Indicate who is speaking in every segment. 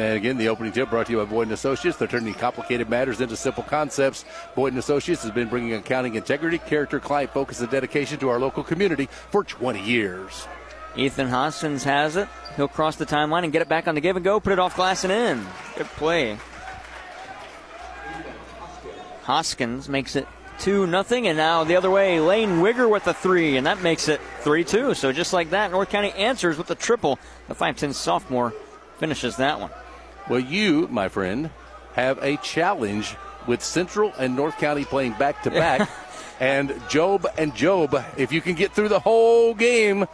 Speaker 1: And again, the opening tip brought to you by Boyd & Associates. They're turning complicated matters into simple concepts. Boyd & Associates has been bringing accounting integrity, character, client focus, and dedication to our local community for 20 years.
Speaker 2: Ethan Hoskins has it. He'll cross the timeline and get it back on the give and go, put it off glass and in. Good play. Hoskins makes it 2 nothing, and now the other way, Lane Wigger with a 3, and that makes it 3 2. So just like that, North County answers with a triple. The 5'10 sophomore finishes that one.
Speaker 1: Well, you, my friend, have a challenge with Central and North County playing back to back. And Job and Job, if you can get through the whole game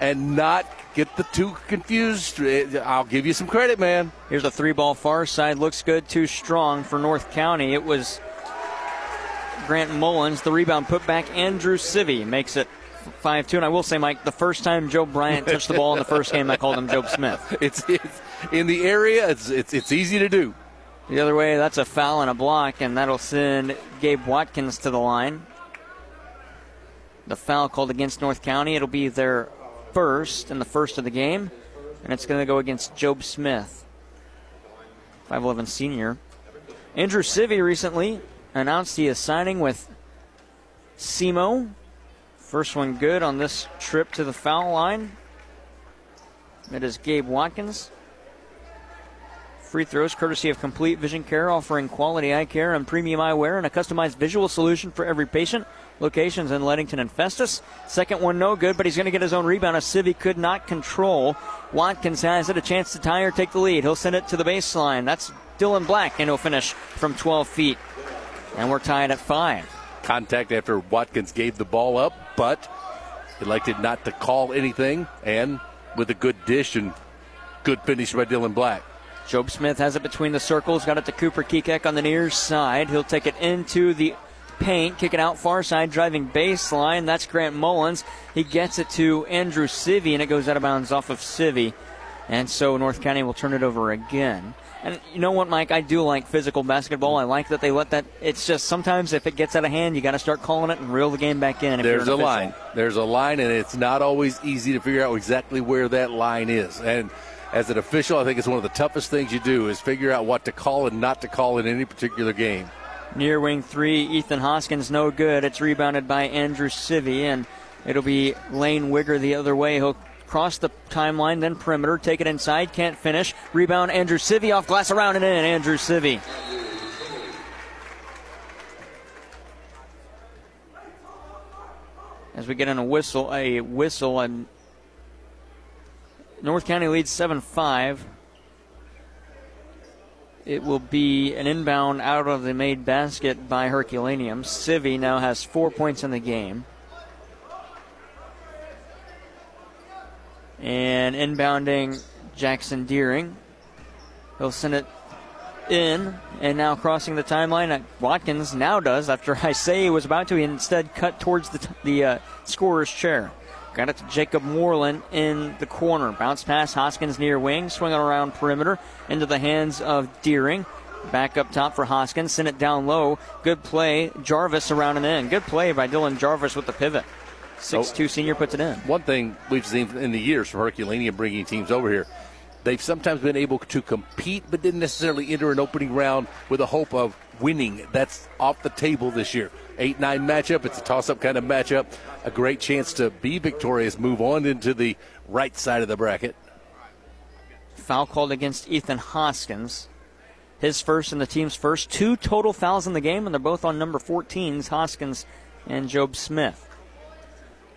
Speaker 1: and not get the two confused, eh, I'll give you some credit, man.
Speaker 2: Here's a three ball far side. Looks good, too strong for North County. It was Grant Mullins. The rebound put back. Andrew Civi makes it 5 2. And I will say, Mike, the first time Joe Bryant touched the ball in the first game, I called him Job Smith.
Speaker 1: It's, it's in the area, it's, it's, it's easy to do.
Speaker 2: The other way, that's a foul and a block, and that'll send Gabe Watkins to the line. The foul called against North County. It'll be their first and the first of the game, and it's going to go against Job Smith, 5'11 senior. Andrew Civi recently announced he is signing with SEMO. First one good on this trip to the foul line. It is Gabe Watkins. Free throws courtesy of Complete Vision Care, offering quality eye care and premium eyewear and a customized visual solution for every patient. Locations in Leadington and Festus. Second one no good, but he's going to get his own rebound. A Civi could not control. Watkins has it, a chance to tie or take the lead. He'll send it to the baseline. That's Dylan Black, and he'll finish from 12 feet. And we're tied at five.
Speaker 1: Contact after Watkins gave the ball up, but elected not to call anything, and with a good dish and good finish by Dylan Black.
Speaker 2: Job Smith has it between the circles, got it to Cooper Kekek on the near side. He'll take it into the paint, kick it out far side, driving baseline. That's Grant Mullins. He gets it to Andrew Civi, and it goes out of bounds off of Civi. And so North County will turn it over again. And you know what, Mike? I do like physical basketball. I like that they let that. It's just sometimes if it gets out of hand, you got to start calling it and reel the game back in.
Speaker 1: There's a line. There's a line, and it's not always easy to figure out exactly where that line is. And as an official, I think it's one of the toughest things you do is figure out what to call and not to call in any particular game.
Speaker 2: Near wing three, Ethan Hoskins, no good. It's rebounded by Andrew Civi, and it'll be Lane Wigger the other way. He'll cross the timeline, then perimeter, take it inside, can't finish. Rebound, Andrew Civi off glass around and in. Andrew Civi. As we get in a whistle, a whistle, and North County leads 7 5. It will be an inbound out of the made basket by Herculaneum. Civi now has four points in the game. And inbounding Jackson Deering. He'll send it in, and now crossing the timeline. Watkins now does after I say he was about to. He instead cut towards the, t- the uh, scorer's chair. Got it to Jacob Moreland in the corner. Bounce pass, Hoskins near wing, swinging around perimeter into the hands of Deering. Back up top for Hoskins, send it down low. Good play. Jarvis around and in. Good play by Dylan Jarvis with the pivot. 6'2 oh, senior puts it in.
Speaker 1: One thing we've seen in the years from Herculaneum bringing teams over here, they've sometimes been able to compete but didn't necessarily enter an opening round with a hope of winning. That's off the table this year. 8 9 matchup. It's a toss up kind of matchup. A great chance to be victorious, move on into the right side of the bracket.
Speaker 2: Foul called against Ethan Hoskins. His first and the team's first. Two total fouls in the game, and they're both on number 14s, Hoskins and Job Smith.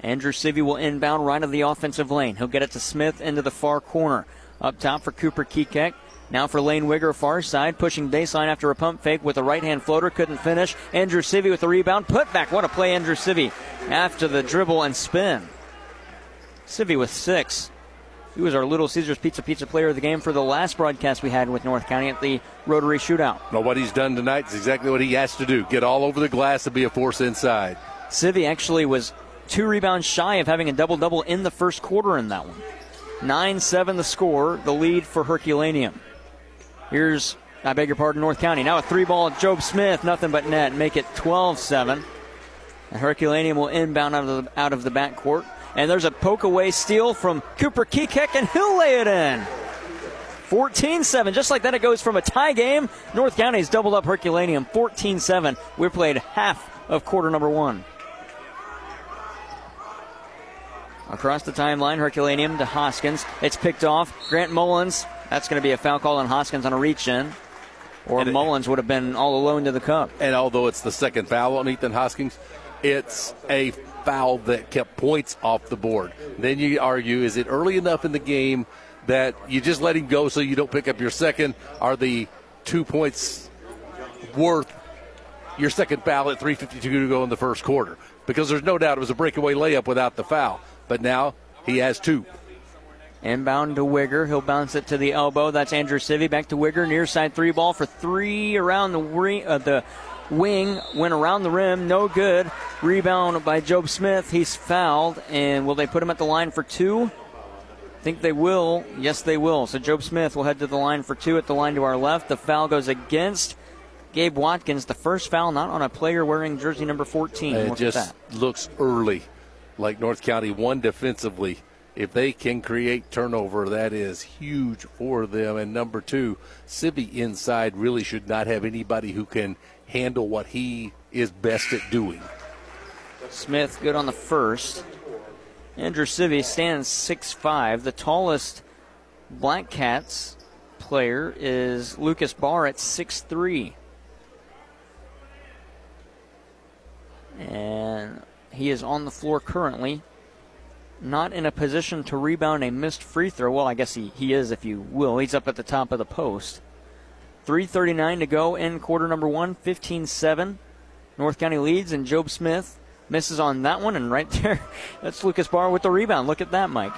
Speaker 2: Andrew Civi will inbound right of the offensive lane. He'll get it to Smith into the far corner. Up top for Cooper Kekek. Now for Lane Wigger, far side, pushing baseline after a pump fake with a right hand floater. Couldn't finish. Andrew Civi with the rebound. Put back. What a play, Andrew Civi. After the dribble and spin. Civi with six. He was our Little Caesars Pizza Pizza player of the game for the last broadcast we had with North County at the Rotary Shootout.
Speaker 1: Well, what he's done tonight is exactly what he has to do get all over the glass and be a force inside.
Speaker 2: Civi actually was two rebounds shy of having a double double in the first quarter in that one. 9 7 the score, the lead for Herculaneum. Here's, I beg your pardon, North County. Now a three ball, Job Smith, nothing but net. Make it 12 7. Herculaneum will inbound out of the, out of the backcourt. And there's a poke away steal from Cooper Kekek, and he'll lay it in. 14 7. Just like that, it goes from a tie game. North County's doubled up Herculaneum 14 7. We played half of quarter number one. Across the timeline, Herculaneum to Hoskins. It's picked off. Grant Mullins. That's going to be a foul call on Hoskins on a reach in. Or
Speaker 1: And
Speaker 2: Mullins would have been all alone to the cup.
Speaker 1: And although it's the second foul on Ethan Hoskins, it's a foul that kept points off the board. Then you argue, is it early enough in the game that you just let him go so you don't pick up your second? Are the two points worth your second foul at 3.52 to go in the first quarter? Because there's no doubt it was a breakaway layup without the foul. But now he has two.
Speaker 2: Inbound to Wigger. He'll bounce it to the elbow. That's Andrew Civi. Back to Wigger. Near side three ball for three around the ring, uh, the wing. Went around the rim. No good. Rebound by Job Smith. He's fouled. And will they put him at the line for two? I think they will. Yes, they will. So Job Smith will head to the line for two at the line to our left. The foul goes against Gabe Watkins. The first foul not on a player wearing jersey number 14.
Speaker 1: It
Speaker 2: Look
Speaker 1: just looks early, like North County won defensively. If they can create turnover, that is huge for them. And number two, Civi inside really should not have anybody who can handle what he is best at doing.
Speaker 2: Smith good on the first. Andrew Civi stands 6'5. The tallest Black Cats player is Lucas Barr at 6'3. And he is on the floor currently. Not in a position to rebound a missed free throw. Well, I guess he, he is, if you will. He's up at the top of the post. 3.39 to go in quarter number one, 15 7. North County leads, and Job Smith misses on that one, and right there, that's Lucas Barr with the rebound. Look at that, Mike.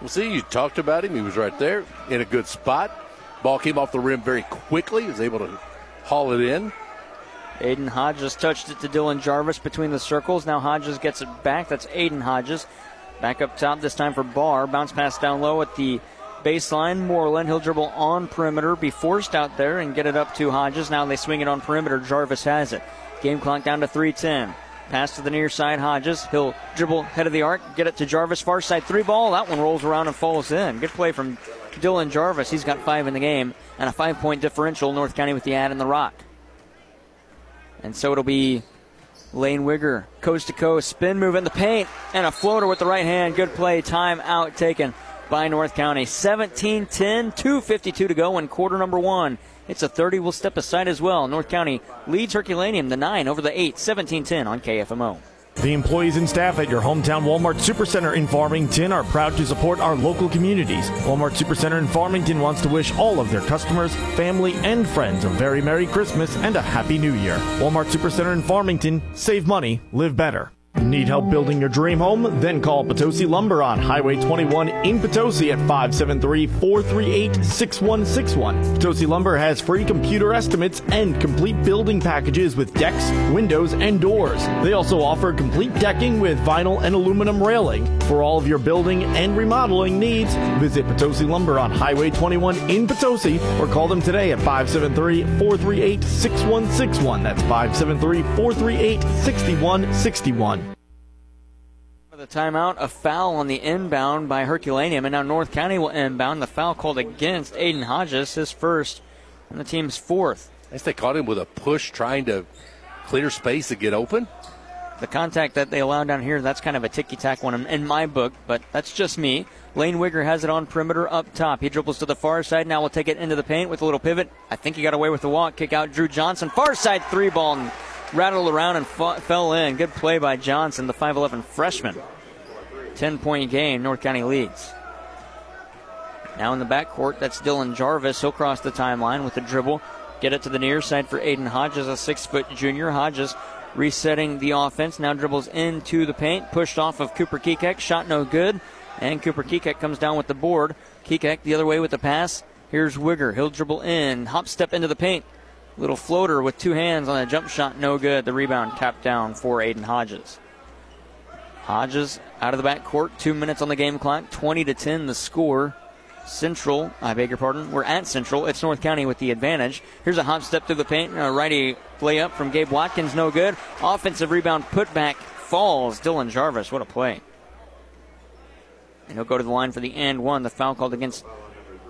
Speaker 1: Well, see, you talked about him. He was right there in a good spot. Ball came off the rim very quickly. He was able to haul it in.
Speaker 2: Aiden Hodges touched it to Dylan Jarvis between the circles. Now Hodges gets it back. That's Aiden Hodges. Back up top this time for Barr. Bounce pass down low at the baseline. Moreland, he'll dribble on perimeter, be forced out there, and get it up to Hodges. Now they swing it on perimeter. Jarvis has it. Game clock down to 310. Pass to the near side, Hodges. He'll dribble head of the arc, get it to Jarvis, far side three ball. That one rolls around and falls in. Good play from Dylan Jarvis. He's got five in the game and a five point differential. North County with the ad in the rock. And so it'll be Lane Wigger, coast to coast, spin move in the paint, and a floater with the right hand. Good play. Time out taken by North County. 17 10, 2.52 to go in quarter number one. It's a 30. We'll step aside as well. North County leads Herculaneum the 9 over the 8, 17 10 on KFMO.
Speaker 3: The employees and staff at your hometown Walmart Supercenter in Farmington are proud to support our local communities. Walmart Supercenter in Farmington wants to wish all of their customers, family, and friends a very Merry Christmas and a Happy New Year. Walmart Supercenter in Farmington, save money, live better. Need help building your dream home? Then call Potosi Lumber on Highway 21 in Potosi at 573 438 6161. Potosi Lumber has free computer estimates and complete building packages with decks, windows, and doors. They also offer complete decking with vinyl and aluminum railing. For all of your building and remodeling needs, visit Potosi Lumber on Highway 21 in Potosi or call them today at 573 438 6161. That's 573 438 6161.
Speaker 2: For the timeout, a foul on the inbound by Herculaneum, and now North County will inbound. The foul called against Aiden Hodges, his first, and the team's fourth.
Speaker 1: I guess they caught him with a push trying to clear space to get open.
Speaker 2: The contact that they allow down here, that's kind of a ticky tack one in- in my book, but that's just me. Lane Wigger has it on perimeter up top. He dribbles to the far side. Now we'll take it into the paint with a little pivot. I think he got away with the walk. Kick out Drew Johnson. Far side three ball and rattled around and fa- fell in. Good play by Johnson, the 5'11 freshman. 10 point game. North County leads. Now in the backcourt, that's Dylan Jarvis. He'll cross the timeline with the dribble. Get it to the near side for Aiden Hodges, a six foot junior. Hodges resetting the offense. Now dribbles into the paint. Pushed off of Cooper Kekek. Shot no good. And Cooper Kekek comes down with the board. Kekek the other way with the pass. Here's Wigger. He'll dribble in. Hop step into the paint. Little floater with two hands on a jump shot. No good. The rebound tapped down for Aiden Hodges. Hodges out of the backcourt. Two minutes on the game clock. 20 to 10 the score. Central, I beg your pardon. We're at Central. It's North County with the advantage. Here's a hop step through the paint. A righty layup from Gabe Watkins. No good. Offensive rebound put back falls. Dylan Jarvis. What a play. And he'll go to the line for the and one. The foul called against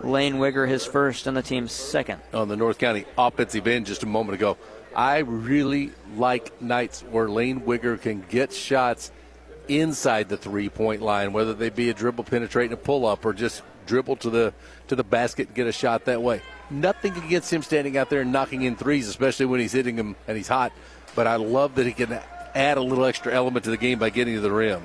Speaker 2: Lane Wigger his first and the team's second.
Speaker 1: On the North County offensive end just a moment ago, I really like nights where Lane Wigger can get shots inside the three point line, whether they be a dribble penetrating a pull up or just dribble to the to the basket and get a shot that way. Nothing against him standing out there and knocking in threes, especially when he's hitting them and he's hot. But I love that he can add a little extra element to the game by getting to the rim.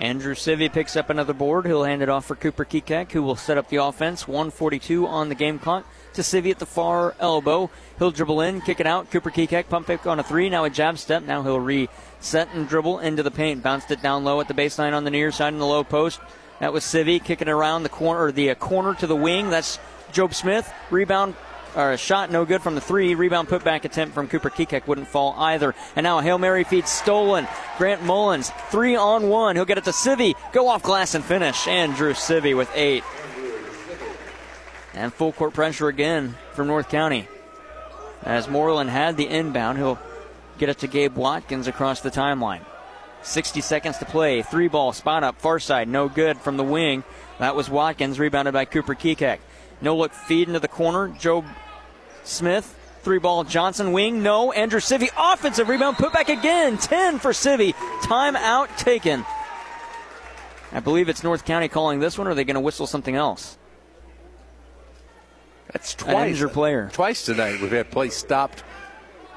Speaker 2: Andrew Civi picks up another board. He'll hand it off for Cooper Kekak, who will set up the offense. 142 on the game clock to Civi at the far elbow. He'll dribble in, kick it out. Cooper Kekak pump fake on a three. Now a jab step. Now he'll reset and dribble into the paint. Bounced it down low at the baseline on the near side in the low post. That was Civi kicking around the corner, the uh, corner to the wing. That's Job Smith. Rebound or a shot no good from the three. Rebound putback attempt from Cooper Kekek wouldn't fall either. And now a Hail Mary feed stolen. Grant Mullins, three on one. He'll get it to Civi. Go off glass and finish. Andrew Civi with eight. And full court pressure again from North County. As Moreland had the inbound, he'll get it to Gabe Watkins across the timeline. 60 seconds to play. Three ball, spot up, far side, no good from the wing. That was Watkins, rebounded by Cooper Kekek. No look feed into the corner. Joe Smith, three ball Johnson wing. No. Andrew Civi, offensive rebound, put back again. 10 for Civi. Timeout taken. I believe it's North County calling this one, or are they going to whistle something else?
Speaker 1: That's twice.
Speaker 2: An player.
Speaker 1: Twice tonight we've had play stopped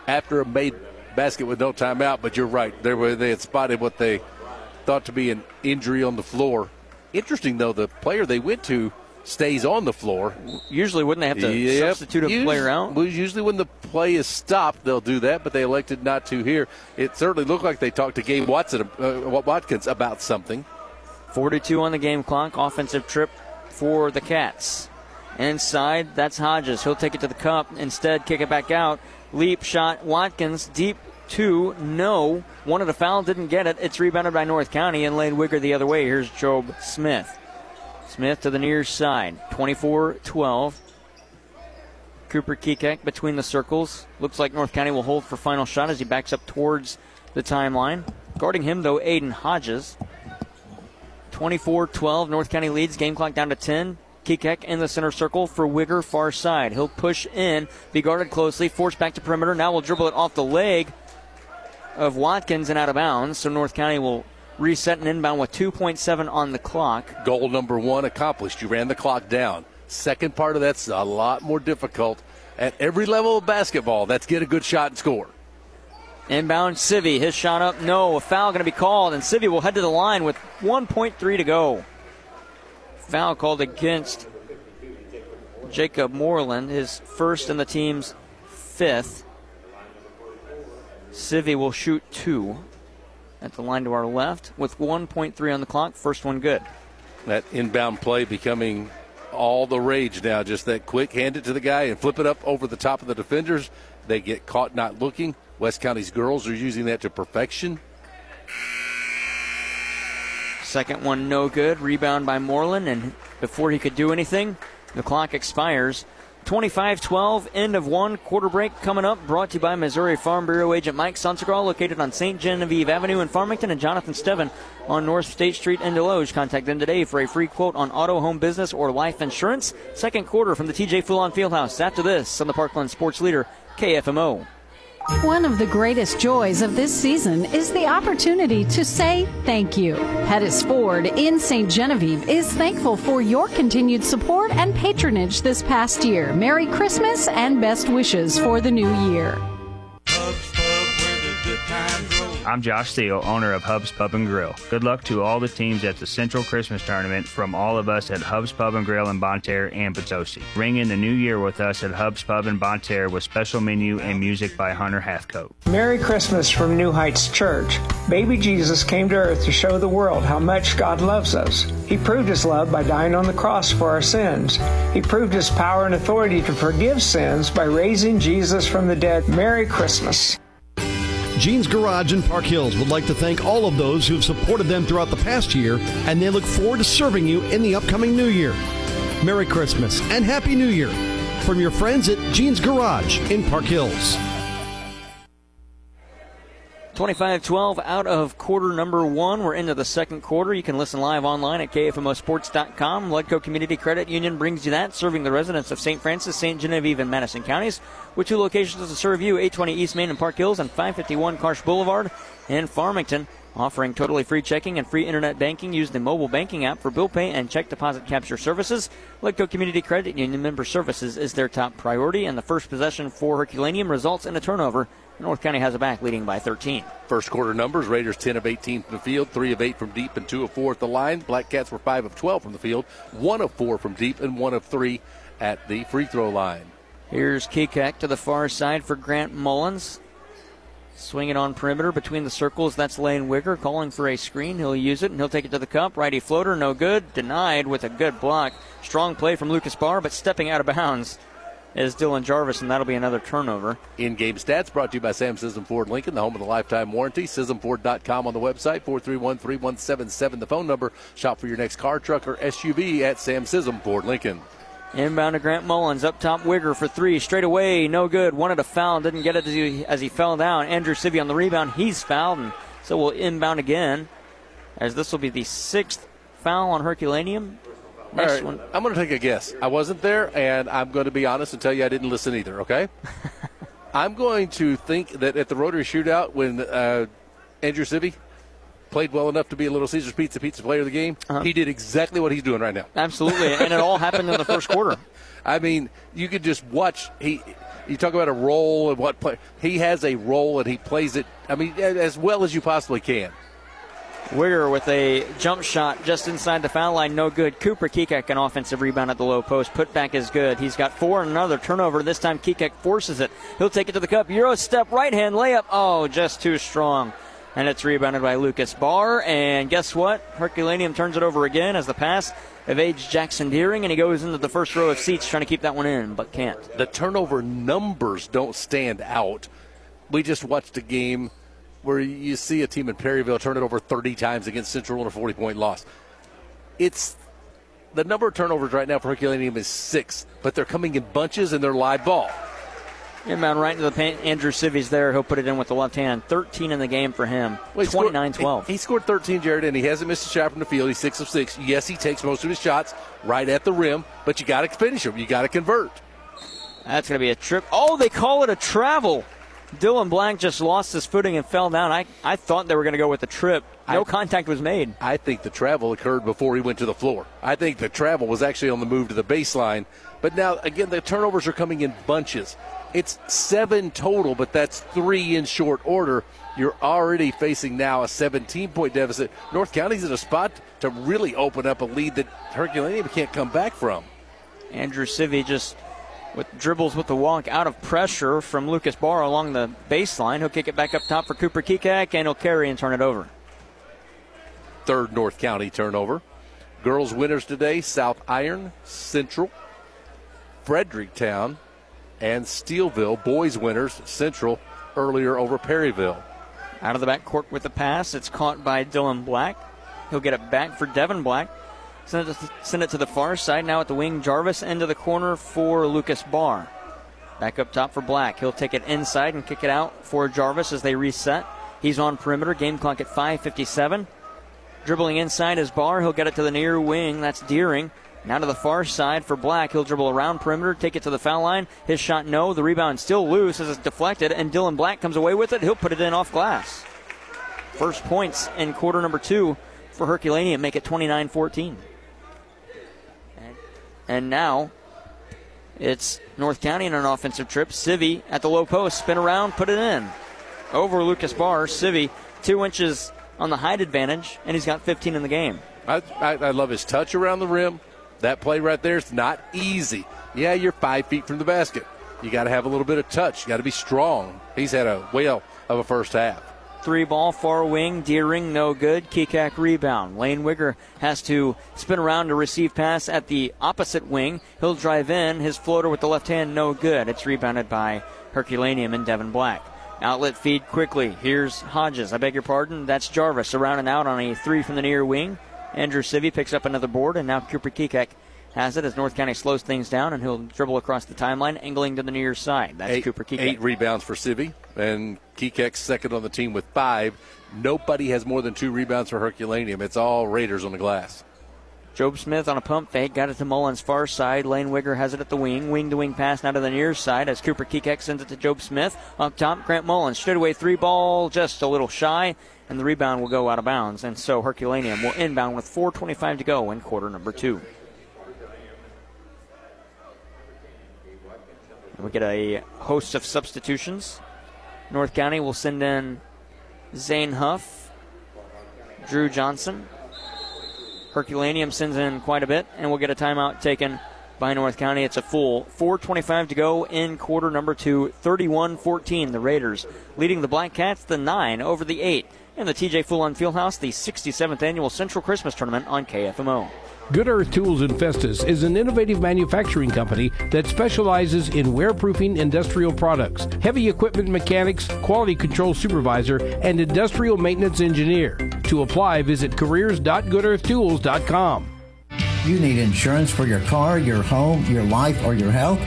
Speaker 1: after a made basket with no timeout. But you're right. They were they had spotted what they thought to be an injury on the floor. Interesting though, the player they went to stays on the floor.
Speaker 2: Usually, wouldn't they have to yep. substitute a usually, player out?
Speaker 1: Well, usually, when the play is stopped, they'll do that, but they elected not to here. It certainly looked like they talked to Gabe Watson, uh, Watkins about something.
Speaker 2: 42 on the game clock. Offensive trip for the Cats. Inside, that's Hodges. He'll take it to the cup. Instead, kick it back out. Leap shot. Watkins deep two. No. Wanted a foul, didn't get it. It's rebounded by North County and Lane Wigger the other way. Here's Job Smith. Smith to the near side. 24 12. Cooper Kekek between the circles. Looks like North County will hold for final shot as he backs up towards the timeline. Guarding him, though, Aiden Hodges. 24 12. North County leads. Game clock down to 10. Kekek in the center circle for Wigger, far side. He'll push in, be guarded closely, force back to perimeter. Now we'll dribble it off the leg of Watkins and out of bounds. So North County will reset and inbound with 2.7 on the clock.
Speaker 1: Goal number one accomplished. You ran the clock down. Second part of that's a lot more difficult at every level of basketball. That's get a good shot and score.
Speaker 2: Inbound Civi, his shot up, no. A foul going to be called, and Civi will head to the line with 1.3 to go. Foul called against Jacob Moreland, his first in the team's fifth. Civi will shoot two at the line to our left with 1.3 on the clock. First one good.
Speaker 1: That inbound play becoming all the rage now. Just that quick, hand it to the guy and flip it up over the top of the defenders. They get caught not looking. West County's girls are using that to perfection.
Speaker 2: Second one no good. Rebound by Moreland, and before he could do anything, the clock expires. 25 12, end of one. Quarter break coming up. Brought to you by Missouri Farm Bureau agent Mike Sunsegraw, located on St. Genevieve Avenue in Farmington, and Jonathan Steven on North State Street in Desloge. Contact them today for a free quote on auto, home business, or life insurance. Second quarter from the TJ Fulon Fieldhouse. After this, on the Parkland Sports Leader, KFMO.
Speaker 4: One of the greatest joys of this season is the opportunity to say thank you. Pettis Ford in St. Genevieve is thankful for your continued support and patronage this past year. Merry Christmas and best wishes for the new year.
Speaker 5: I'm Josh Steele, owner of Hub's Pub and Grill. Good luck to all the teams at the Central Christmas Tournament from all of us at Hub's Pub and Grill in Bonne Terre and Potosi. Ring in the new year with us at Hub's Pub in Bonne Terre with special menu and music by Hunter Hathcote.
Speaker 6: Merry Christmas from New Heights Church. Baby Jesus came to earth to show the world how much God loves us. He proved his love by dying on the cross for our sins. He proved his power and authority to forgive sins by raising Jesus from the dead. Merry Christmas.
Speaker 7: Gene's Garage in Park Hills would like to thank all of those who have supported them throughout the past year, and they look forward to serving you in the upcoming new year. Merry Christmas and Happy New Year from your friends at Gene's Garage in Park Hills.
Speaker 2: 25 12 out of quarter number one. We're into the second quarter. You can listen live online at KFMOsports.com. Ledco Community Credit Union brings you that, serving the residents of St. Francois, St. Genevieve, and Madison counties, with two locations to serve you 820 East Main and Park Hills and 551 Karsch Boulevard in Farmington. Offering totally free checking and free internet banking. Use the mobile banking app for bill pay and check deposit capture services. Ledco Community Credit Union member services is their top priority, and the first possession for Herculaneum results in a turnover. North County has a back leading by 13.
Speaker 1: First quarter numbers Raiders 10 of 18 from the field, 3 of 8 from deep, and 2 of 4 at the line. Black Cats were 5 of 12 from the field, 1 of 4 from deep, and 1 of 3 at the free throw line.
Speaker 2: Here's Kekak to the far side for Grant Mullins. Swinging on perimeter between the circles, that's Lane Wigger calling for a screen. He'll use it and he'll take it to the cup. Righty floater, no good. Denied with a good block. Strong play from Lucas Barr, but stepping out of bounds is Dylan Jarvis, and that'll be another turnover.
Speaker 1: In game stats brought to you by Sam Sism Ford Lincoln, the home of the lifetime warranty. SismFord.com on the website, 431 3177, the phone number. Shop for your next car, truck, or SUV at Sam Sism Ford Lincoln.
Speaker 2: Inbound to Grant Mullins. Up top, Wigger for three. Straight away, no good. Wanted a foul, didn't get it as he, as he fell down. Andrew Civi on the rebound. He's fouled, and so we'll inbound again, as this will be the sixth foul on Herculaneum.
Speaker 1: Next right, one. I'm going to take a guess. I wasn't there, and I'm going to be honest and tell you I didn't listen either, okay? I'm going to think that at the Rotary Shootout, when uh, Andrew Civi played well enough to be a Little Caesars Pizza Pizza player of the game. Uh-huh. He did exactly what he's doing right now.
Speaker 2: Absolutely, and it all happened in the first quarter.
Speaker 1: I mean, you could just watch. He, you talk about a role and what play. He has a role and he plays it. I mean, as well as you possibly can.
Speaker 2: Wigger with a jump shot just inside the foul line, no good. Cooper Kekak an offensive rebound at the low post. Put back is good. He's got four and another turnover. This time Kekak forces it. He'll take it to the cup. Euro step right hand layup. Oh, just too strong and it's rebounded by Lucas Barr. And guess what? Herculaneum turns it over again as the pass evades Jackson Deering, and he goes into the first row of seats trying to keep that one in, but can't.
Speaker 1: The turnover numbers don't stand out. We just watched a game where you see a team in Perryville turn it over 30 times against Central in a 40 point loss. It's the number of turnovers right now for Herculaneum is six, but they're coming in bunches and they're live ball.
Speaker 2: Inbound right into the paint. Andrew Civi's there. He'll put it in with the left hand. 13 in the game for him. Well, 29 12.
Speaker 1: He, he, scored 13, Jared, and he hasn't missed a shot from the field. He's 6 of 6. Yes, he takes most of his shots right at the rim, but you got to finish them. You got to convert.
Speaker 2: That's going to be a trip. Oh, they call it a travel. Dylan Black just lost his footing and fell down. I, I thought they were going to go with the trip. No I, contact was made.
Speaker 1: I think the travel occurred before he went to the floor. I think the travel was actually on the move to the baseline. But now, again, the turnovers are coming in bunches. It's seven total, but that's three in short order. You're already facing now a 17 point deficit. North County's in a spot to really open up a lead that Herculaneum can't come back from.
Speaker 2: Andrew Civi just with dribbles with the walk out of pressure from Lucas Barr along the baseline. He'll kick it back up top for Cooper Kekak and he'll carry and turn it over.
Speaker 1: Third North County turnover. Girls winners today South Iron, Central, Fredericktown, and Steelville. Boys winners, Central, earlier over Perryville.
Speaker 2: Out of the back court with the pass. It's caught by Dylan Black. He'll get it back for Devin Black. Send it, to, send it to the far side. Now at the wing, Jarvis into the corner for Lucas Barr. Back up top for Black. He'll take it inside and kick it out for Jarvis as they reset. He's on perimeter. Game clock at 5:57. Dribbling inside is Barr. He'll get it to the near wing. That's Deering. Now to the far side for Black. He'll dribble around perimeter, take it to the foul line. His shot, no. The rebound still loose as it's deflected, and Dylan Black comes away with it. He'll put it in off glass. First points in quarter number two for Herculaneum make it 29 14. And now it's North County in an offensive trip. Civi at the low post, spin around, put it in. Over Lucas Barr. Civi, two inches on the height advantage, and he's got 15 in the game.
Speaker 1: I, I, I love his touch around the rim. That play right there is not easy. Yeah, you're five feet from the basket. You got to have a little bit of touch. You got to be strong. He's had a whale of a first half.
Speaker 2: Three ball, far wing, Deering, no good. Kekak rebound. Lane Wigger has to spin around to receive pass at the opposite wing. He'll drive in. His floater with the left hand, no good. It's rebounded by Herculaneum and Devin Black. Outlet feed quickly. Here's Hodges. I beg your pardon. That's Jarvis around and out on a three from the near wing. Andrew Civi picks up another board, and now Cooper Kekak has it as North County slows things down, and he'll dribble across the timeline, angling to the near side. That's
Speaker 1: eight,
Speaker 2: Cooper Kekak.
Speaker 1: Eight rebounds for Civi. and Kekek's second on the team with five. Nobody has more than two rebounds for Herculaneum. It's all Raiders on the glass.
Speaker 2: Job Smith on a pump fake, got it to Mullins far side. Lane Wigger has it at the wing. Wing to wing pass now to the near side as Cooper Kekek sends it to Job Smith. Up top, Grant Mullins. Straight away three ball, just a little shy, and the rebound will go out of bounds. And so Herculaneum will inbound with 4.25 to go in quarter number two. We get a host of substitutions. North County will send in Zane Huff, Drew Johnson. Herculaneum sends in quite a bit, and we'll get a timeout taken by North County. It's a full 4.25 to go in quarter number two, 31 14. The Raiders leading the Black Cats the 9 over the 8 in the TJ Fulon Fieldhouse, the 67th annual Central Christmas Tournament on KFMO.
Speaker 8: Good Earth Tools and Festus is an innovative manufacturing company that specializes in wearproofing industrial products, heavy equipment mechanics, quality control supervisor, and industrial maintenance engineer. To apply, visit careers.goodearthtools.com.
Speaker 9: You need insurance for your car, your home, your life, or your health?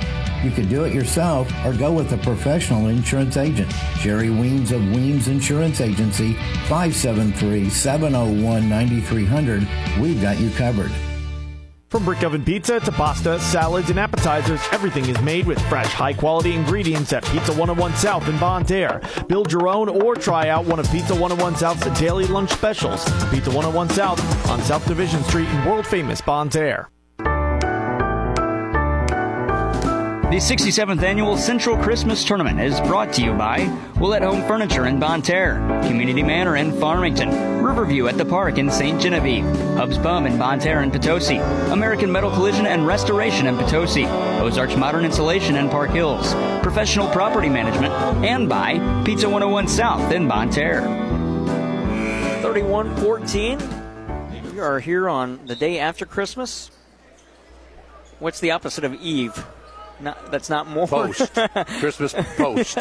Speaker 9: You can do it yourself or go with a professional insurance agent. Jerry Weems of Weems Insurance Agency, 573 701 9300. We've got you covered.
Speaker 3: From brick oven pizza to pasta, salads, and appetizers, everything is made with fresh, high quality ingredients at Pizza 101 South in Bonne Terre. Build your own or try out one of Pizza 101 South's daily lunch specials. Pizza 101 South on South Division Street in world famous Bonne Terre.
Speaker 10: The 67th Annual Central Christmas Tournament is brought to you by Willett Home Furniture in Bonne Terre, Community Manor in Farmington, Riverview at the Park in St. Genevieve, Hub's Pub in Bonne Terre and Potosi, American Metal Collision and Restoration in Potosi, Ozarks Modern Insulation in Park Hills, Professional Property Management, and by Pizza 101 South in Bonne Terre.
Speaker 2: 31 14. We are here on the day after Christmas. What's the opposite of Eve? Not, that's not more.
Speaker 1: Post. Christmas post.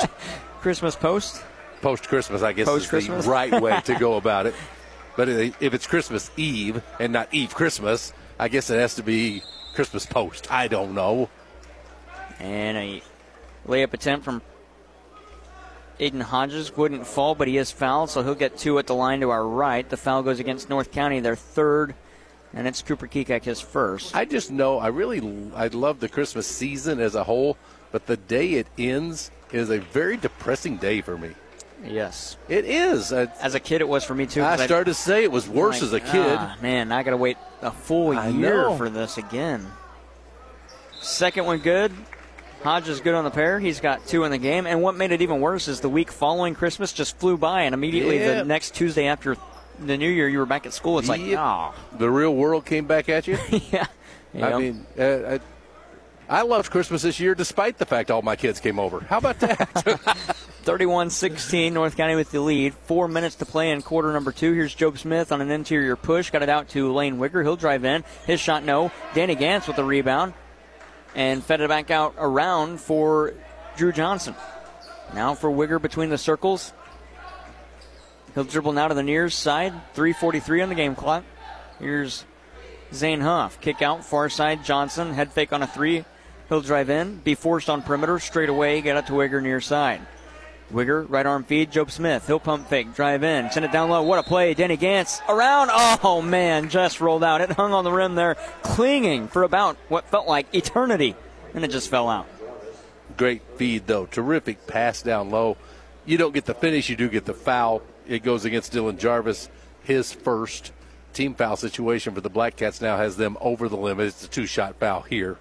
Speaker 2: Christmas post?
Speaker 1: Post Christmas, I guess,
Speaker 2: Post-Christmas?
Speaker 1: is the right way to go about it. But if it's Christmas Eve and not Eve Christmas, I guess it has to be Christmas post. I don't know.
Speaker 2: And a layup attempt from Aiden Hodges wouldn't fall, but he is fouled, so he'll get two at the line to our right. The foul goes against North County, their third, and it's Cooper Kekek his first.
Speaker 1: I just know I really I love the Christmas season as a whole, but the day it ends is a very depressing day for me.
Speaker 2: Yes,
Speaker 1: it is.
Speaker 2: As a kid, it was for me too.
Speaker 1: I started to say it was worse
Speaker 2: like,
Speaker 1: as a kid.
Speaker 2: "Ah, man, I got to wait a full
Speaker 1: I
Speaker 2: year
Speaker 1: know.
Speaker 2: for this again. Second one good. Hodges good on the pair. He's got two in the game. And what made it even worse is the week following Christmas just flew by, and immediately the next Tuesday after the New Year, you were back at school. It's like,
Speaker 1: Yep.
Speaker 2: oh,
Speaker 1: The real world came back at you.
Speaker 2: yeah. You know?
Speaker 1: I mean, uh, I, I loved Christmas this year, despite the fact all my kids came over. How about that?
Speaker 2: 31 16, North County with the lead. Four minutes to play in quarter number two. Here's Job Smith on an interior push. Got it out to Lane Wigger. He'll drive in. His shot, no. Danny Gantz with the rebound. And fed it back out around for Drew Johnson. Now for Wigger between the circles. He'll dribble now to the near side. 3.43 on the game clock. Here's Zane Huff. Kick out, far side. Johnson. Head fake on a three. He'll drive in. Be forced on perimeter. Straight away. Get out to Wigger near side. Wigger, right arm feed, Job Smith. He'll pump fake, drive in, send it down low. What a play. Danny Gantz around. Oh, man, just rolled out. It hung on the rim there, clinging for about what felt like eternity, and it just fell out.
Speaker 1: Great feed, though. Terrific pass down low. You don't get the finish, you do get the foul. It goes against Dylan Jarvis, his first team foul situation for the Black Cats now has them over the limit. It's a two shot foul here.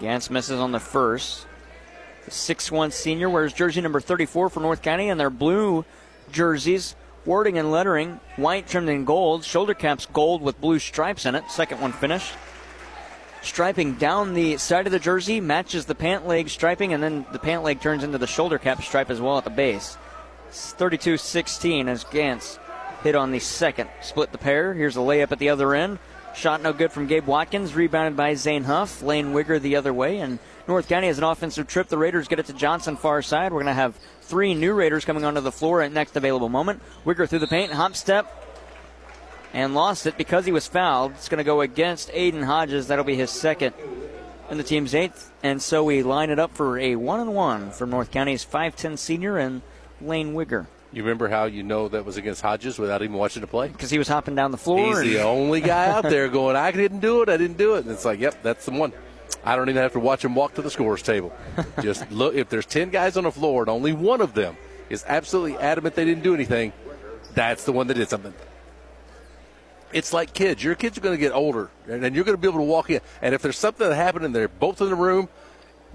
Speaker 2: Gantz misses on the first. The 6'1 senior wears jersey number 34 for North County, and their blue jerseys, wording and lettering, white trimmed in gold, shoulder caps gold with blue stripes in it. Second one finished. Striping down the side of the jersey matches the pant leg striping, and then the pant leg turns into the shoulder cap stripe as well at the base. 32 16 as Gantz hit on the second. Split the pair. Here's a layup at the other end. Shot no good from Gabe Watkins. Rebounded by Zane Huff. Lane Wigger the other way. And North County has an offensive trip. The Raiders get it to Johnson far side. We're going to have three new Raiders coming onto the floor at next available moment. Wigger through the paint. Hop step. And lost it because he was fouled. It's going to go against Aiden Hodges. That'll be his second in the team's eighth, and so we line it up for a one and one from North County's 5'10 senior and Lane Wigger.
Speaker 1: You remember how you know that was against Hodges without even watching the play?
Speaker 2: Because he was hopping down the floor.
Speaker 1: He's
Speaker 2: and-
Speaker 1: the only guy out there going, I didn't do it, I didn't do it. And it's like, yep, that's the one. I don't even have to watch him walk to the scorer's table. Just look, if there's 10 guys on the floor and only one of them is absolutely adamant they didn't do anything, that's the one that did something. It's like kids. Your kids are going to get older, and you're going to be able to walk in. And if there's something that happened and they're both in the room,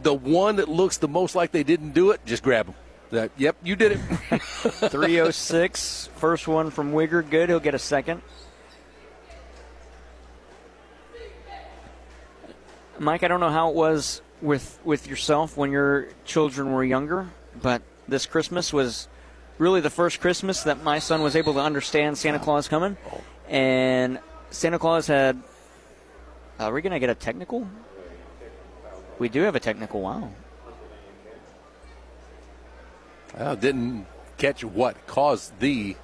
Speaker 1: the one that looks the most like they didn't do it, just grab them. That, yep, you did it.
Speaker 2: 306. First one from Wigger. Good. He'll get a second. Mike, I don't know how it was with with yourself when your children were younger, but this Christmas was really the first Christmas that my son was able to understand Santa Claus coming. And Santa Claus had. Uh, are we going to get a technical? We do have a technical. Wow.
Speaker 1: Well, didn't catch what caused the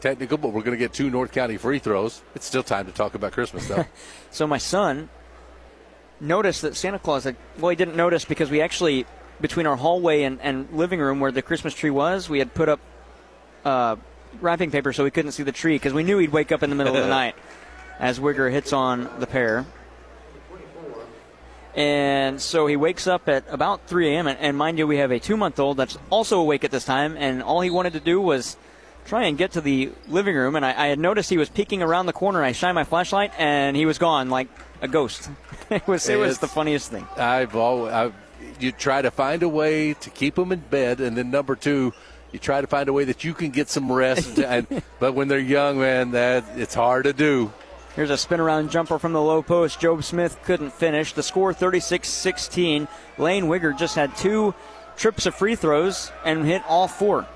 Speaker 1: technical, but we're going to get two North County free throws. It's still time to talk about Christmas, though.
Speaker 2: So my son noticed that Santa Claus had, well, he didn't notice because we actually, between our hallway and, and living room where the Christmas tree was, we had put up uh, wrapping paper so we couldn't see the tree because we knew he'd wake up in the middle of the night as Wigger hits on the pair. And so he wakes up at about 3 a.m. And, and mind you, we have a two month old that's also awake at this time. And all he wanted to do was try and get to the living room. And I, I had noticed he was peeking around the corner. I shined my flashlight, and he was gone like a ghost. it was it was the funniest thing.
Speaker 1: I've always, I've, you try to find a way to keep them in bed, and then number two, you try to find a way that you can get some rest. and, but when they're young, man, that it's hard to do.
Speaker 2: Here's a spin around jumper from the low post. Job Smith couldn't finish. The score 36 16. Lane Wigger just had two trips of free throws and hit all four.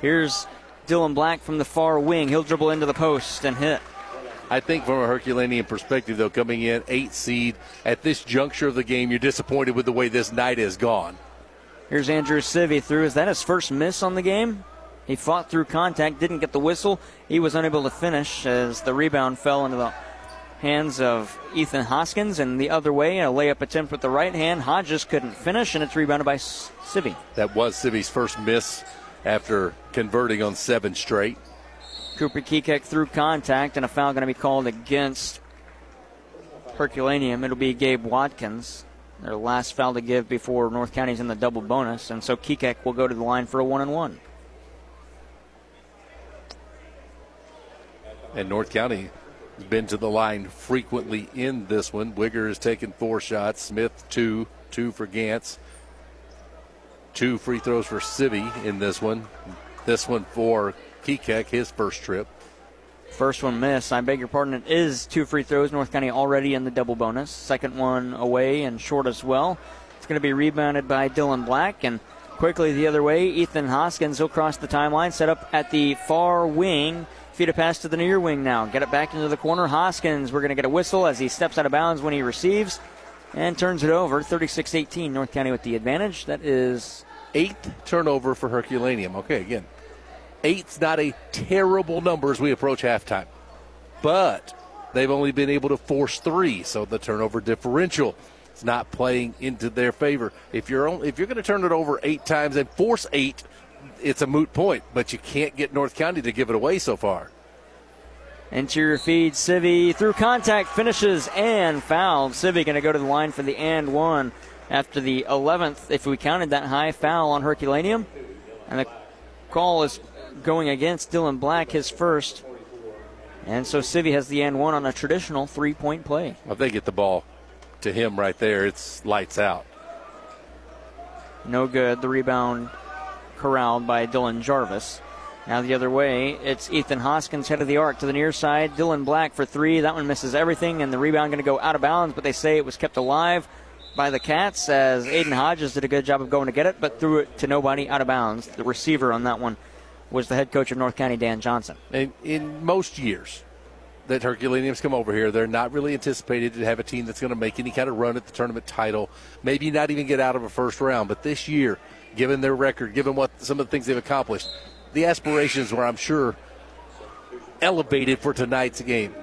Speaker 2: Here's Dylan Black from the far wing. He'll dribble into the post and hit.
Speaker 1: I think from a Herculaneum perspective, though, coming in eight seed at this juncture of the game, you're disappointed with the way this night has gone.
Speaker 2: Here's Andrew Civi through. Is that his first miss on the game? He fought through contact, didn't get the whistle. He was unable to finish as the rebound fell into the hands of Ethan Hoskins. And the other way, a layup attempt with the right hand. Hodges couldn't finish, and it's rebounded by S- Civi.
Speaker 1: That was Civi's first miss after converting on seven straight.
Speaker 2: Cooper Kekek through contact, and a foul going to be called against Herculaneum. It'll be Gabe Watkins. Their last foul to give before North County's in the double bonus, and so Kekek will go to the line for a one and one.
Speaker 1: And North County has been to the line frequently in this one. Wigger has taken four shots, Smith two, two for Gantz, two free throws for Civi in this one. This one for Kekek, his first trip.
Speaker 2: First one missed. I beg your pardon. It is two free throws. North County already in the double bonus. Second one away and short as well. It's going to be rebounded by Dylan Black and quickly the other way. Ethan Hoskins. He'll cross the timeline. Set up at the far wing. Feed a pass to the near wing now. Get it back into the corner. Hoskins. We're going to get a whistle as he steps out of bounds when he receives and turns it over. 36-18. North County with the advantage. That is
Speaker 1: Eighth turnover for Herculaneum. Okay, again, eight's not a terrible number as we approach halftime, but they've only been able to force three, so the turnover differential is not playing into their favor. If you're only, if you're going to turn it over eight times and force eight, it's a moot point. But you can't get North County to give it away so far.
Speaker 2: Interior feed, Civi through contact, finishes and fouled. Civi going to go to the line for the and one after the 11th, if we counted that high foul on Herculaneum. And the call is going against Dylan Black, his first. And so Civi has the and one on a traditional three point play.
Speaker 1: If they get the ball to him right there, it's lights out.
Speaker 2: No good. The rebound corralled by Dylan Jarvis. Now the other way, it's Ethan Hoskins head of the arc to the near side. Dylan Black for three. That one misses everything, and the rebound going to go out of bounds, but they say it was kept alive by the Cats as Aiden Hodges did a good job of going to get it, but threw it to nobody out of bounds. The receiver on that one was the head coach of North County, Dan Johnson.
Speaker 1: And in most years that Herculaneum's come over here, they're not really anticipated to have a team that's going to make any kind of run at the tournament title. Maybe not even get out of a first round. But this year, given their record, given what some of the things they've accomplished, the aspirations were, I'm sure, elevated for tonight's game.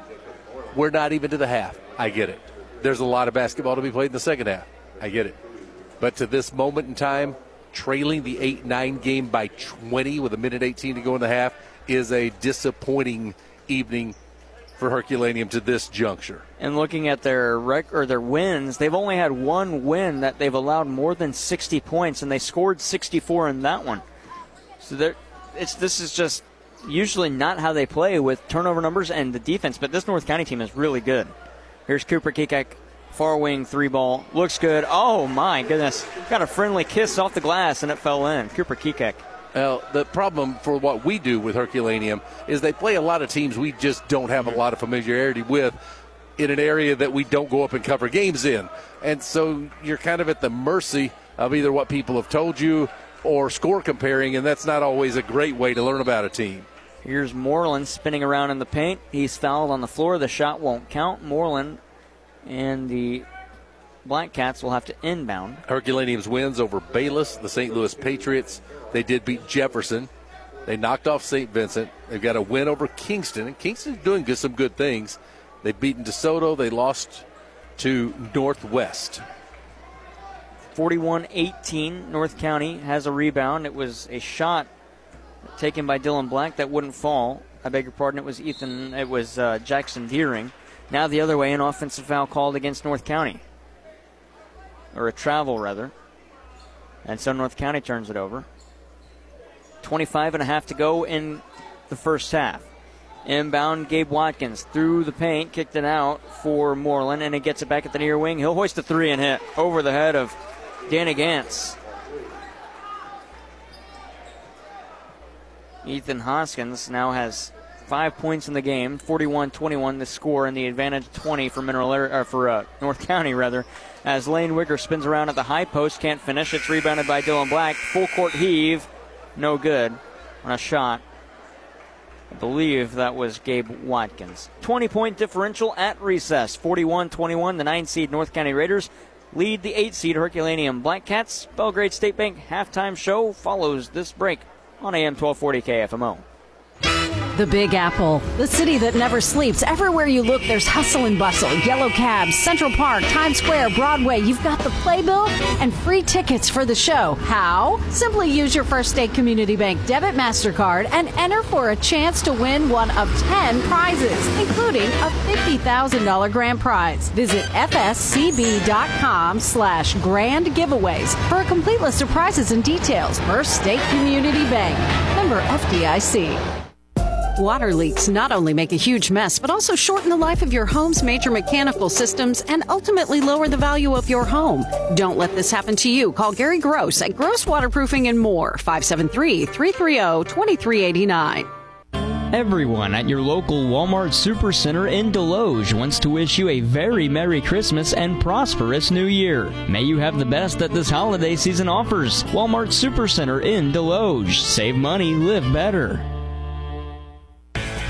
Speaker 1: We're not even to the half. I get it. there's a lot of basketball to be played in the second half. I get it. But to this moment in time, trailing the 8 9 game by 20 with a minute 18 to go in the half is a disappointing evening for Herculaneum to this juncture.
Speaker 2: And looking at their rec- or their wins, they've only had one win that they've allowed more than 60 points, and they scored 64 in that one. So it's this is just usually not how they play with turnover numbers and the defense. But this North County team is really good. Here's Cooper Kekek, far wing three ball, looks good. Oh my goodness, got a friendly kiss off the glass and it fell in. Cooper Kekek.
Speaker 1: Well, the problem for what we do with Herculaneum is they play a lot of teams we just don't have a lot of familiarity with in an area that we don't go up and cover games in. And so you're kind of at the mercy of either what people have told you or score comparing, and that's not always a great way to learn about a team.
Speaker 2: Here's Moreland spinning around in the paint. He's fouled on the floor. The shot won't count. Moreland and the Black Cats will have to inbound.
Speaker 1: Herculaneum's wins over Bayless, the St. Louis Patriots, they did beat Jefferson. They knocked off St. Vincent. They've got a win over Kingston, and Kingston's doing good, some good things. They've beaten DeSoto. They lost to Northwest.
Speaker 2: 41 18. North County has a rebound. It was a shot taken by Dylan Black that wouldn't fall. I beg your pardon. It was Ethan. It was uh, Jackson Deering. Now the other way, an offensive foul called against North County, or a travel rather. And so North County turns it over. 25 and a half to go in the first half. Inbound, Gabe Watkins through the paint, kicked it out for Moreland, and he gets it back at the near wing. He'll hoist a three and hit over the head of Danny Gantz. Ethan Hoskins now has five points in the game, 41-21 the score, and the advantage 20 for Mineral or for uh, North County rather. As Lane Wicker spins around at the high post, can't finish. It's rebounded by Dylan Black. Full court heave, no good on a shot. I believe that was Gabe Watkins. 20 point differential at recess. 41 21. The 9 seed North County Raiders lead the 8 seed Herculaneum Black Cats. Belgrade State Bank halftime show follows this break on AM 1240 KFMO.
Speaker 4: The Big Apple, the city that never sleeps. Everywhere you look, there's hustle and bustle. Yellow cabs, Central Park, Times Square, Broadway. You've got the playbill and free tickets for the show. How? Simply use your First State Community Bank debit MasterCard and enter for a chance to win one of 10 prizes, including a $50,000 grand prize. Visit fscb.com slash grand giveaways for a complete list of prizes and details. First State Community Bank. Member FDIC. Water leaks not only make a huge mess, but also shorten the life of your home's major mechanical systems and ultimately lower the value of your home. Don't let this happen to you. Call Gary Gross at Gross Waterproofing and More, 573 330 2389.
Speaker 10: Everyone at your local Walmart Supercenter in Desloge wants to wish you a very Merry Christmas and prosperous New Year. May you have the best that this holiday season offers. Walmart Supercenter in Desloge. Save money, live better.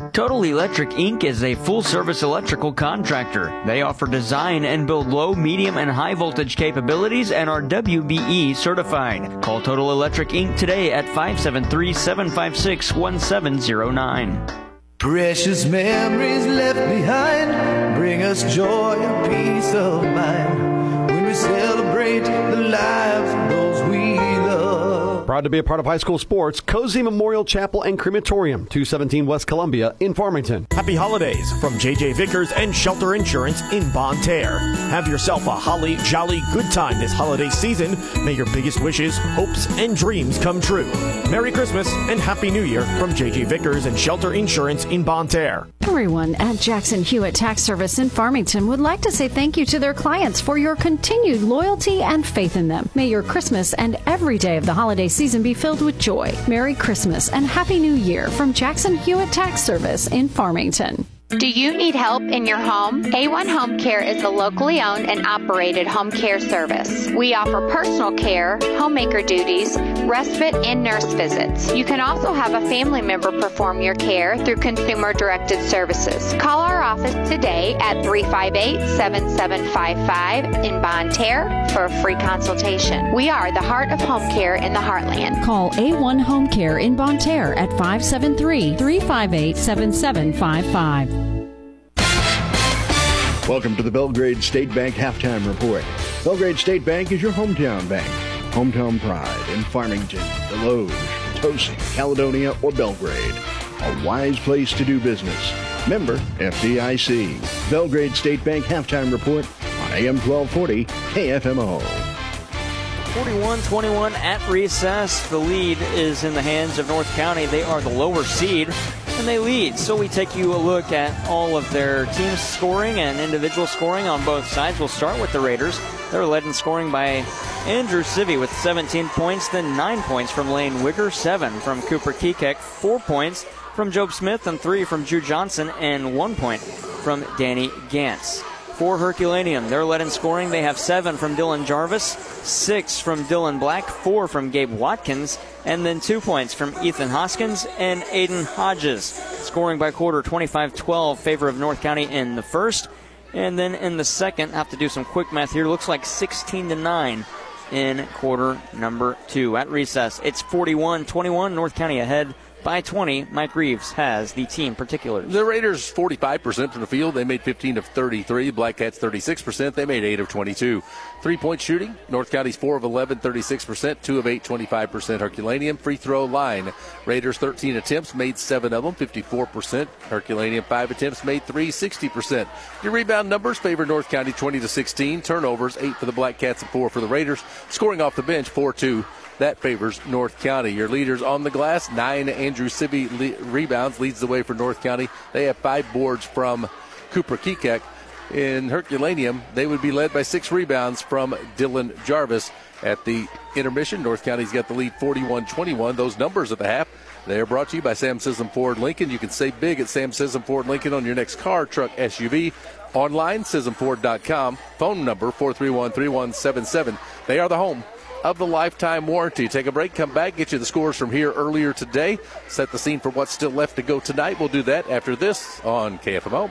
Speaker 10: Total Electric Inc. is a full service electrical contractor. They offer design and build low, medium, and high voltage capabilities and are WBE certified. Call Total Electric Inc. today at 573 756 1709.
Speaker 11: Precious memories left behind bring us joy and peace of mind when we celebrate the we
Speaker 7: Proud to be a part of high school sports, Cozy Memorial Chapel and Crematorium, 217 West Columbia in Farmington.
Speaker 3: Happy holidays from JJ Vickers and Shelter Insurance in Bonne Terre. Have yourself a holly jolly good time this holiday season. May your biggest wishes, hopes, and dreams come true. Merry Christmas and Happy New Year from JJ Vickers and Shelter Insurance in Bonne Terre.
Speaker 4: Everyone at Jackson Hewitt Tax Service in Farmington would like to say thank you to their clients for your continued loyalty and faith in them. May your Christmas and every day of the holiday season be filled with joy. Merry Christmas and Happy New Year from Jackson Hewitt Tax Service in Farmington.
Speaker 12: Do you need help in your home? A1 Home Care is a locally owned and operated home care service. We offer personal care, homemaker duties, respite, and nurse visits. You can also have a family member perform your care through consumer directed services. Call our office today at 358 7755 in Bonne Terre for a free consultation. We are the heart of home care in the heartland.
Speaker 4: Call A1 Home Care in Bonne Terre at 573 358 7755.
Speaker 13: Welcome to the Belgrade State Bank Halftime Report. Belgrade State Bank is your hometown bank. Hometown pride in Farmington, Desloge, Potosi, Caledonia, or Belgrade. A wise place to do business. Member FDIC. Belgrade State Bank Halftime Report on AM 1240 KFMO.
Speaker 2: 41 21 at recess. The lead is in the hands of North County. They are the lower seed they lead. So we take you a look at all of their team scoring and individual scoring on both sides. We'll start with the Raiders. They're led in scoring by Andrew Civi with 17 points, then 9 points from Lane Wigger, 7 from Cooper Kekek, 4 points from Job Smith, and 3 from Drew Johnson, and 1 point from Danny Gantz for Herculaneum. They're led in scoring. They have seven from Dylan Jarvis, six from Dylan Black, four from Gabe Watkins, and then two points from Ethan Hoskins and Aiden Hodges. Scoring by quarter 25 12, favor of North County in the first. And then in the second, have to do some quick math here. Looks like 16 to 9 in quarter number two. At recess, it's 41 21, North County ahead by 20. Mike Reeves has the team particulars.
Speaker 1: The Raiders 45% from the field. They made 15 of 33. Black Cats 36%. They made 8 of 22. Three point shooting. North County's 4 of 11, 36%. 2 of 8, 25% Herculaneum. Free throw line. Raiders 13 attempts, made 7 of them, 54%. Herculaneum 5 attempts, made 3, 60%. Your rebound numbers favor North County 20 to 16. Turnovers 8 for the Black Cats and 4 for the Raiders. Scoring off the bench 4 2 that favors North County. Your leaders on the glass, nine Andrew Civi le- rebounds, leads the way for North County. They have five boards from Cooper Kekek. In Herculaneum, they would be led by six rebounds from Dylan Jarvis. At the intermission, North County's got the lead 41 21. Those numbers at the half. They are brought to you by Sam Scism Ford Lincoln. You can save big at Sam Scism Ford Lincoln on your next car, truck, SUV. Online, ScismFord.com. Phone number 431 3177. They are the home of the lifetime warranty. Take a break, come back, get you the scores from here earlier today, set the scene for what's still left to go tonight. We'll do that after this on KFMO.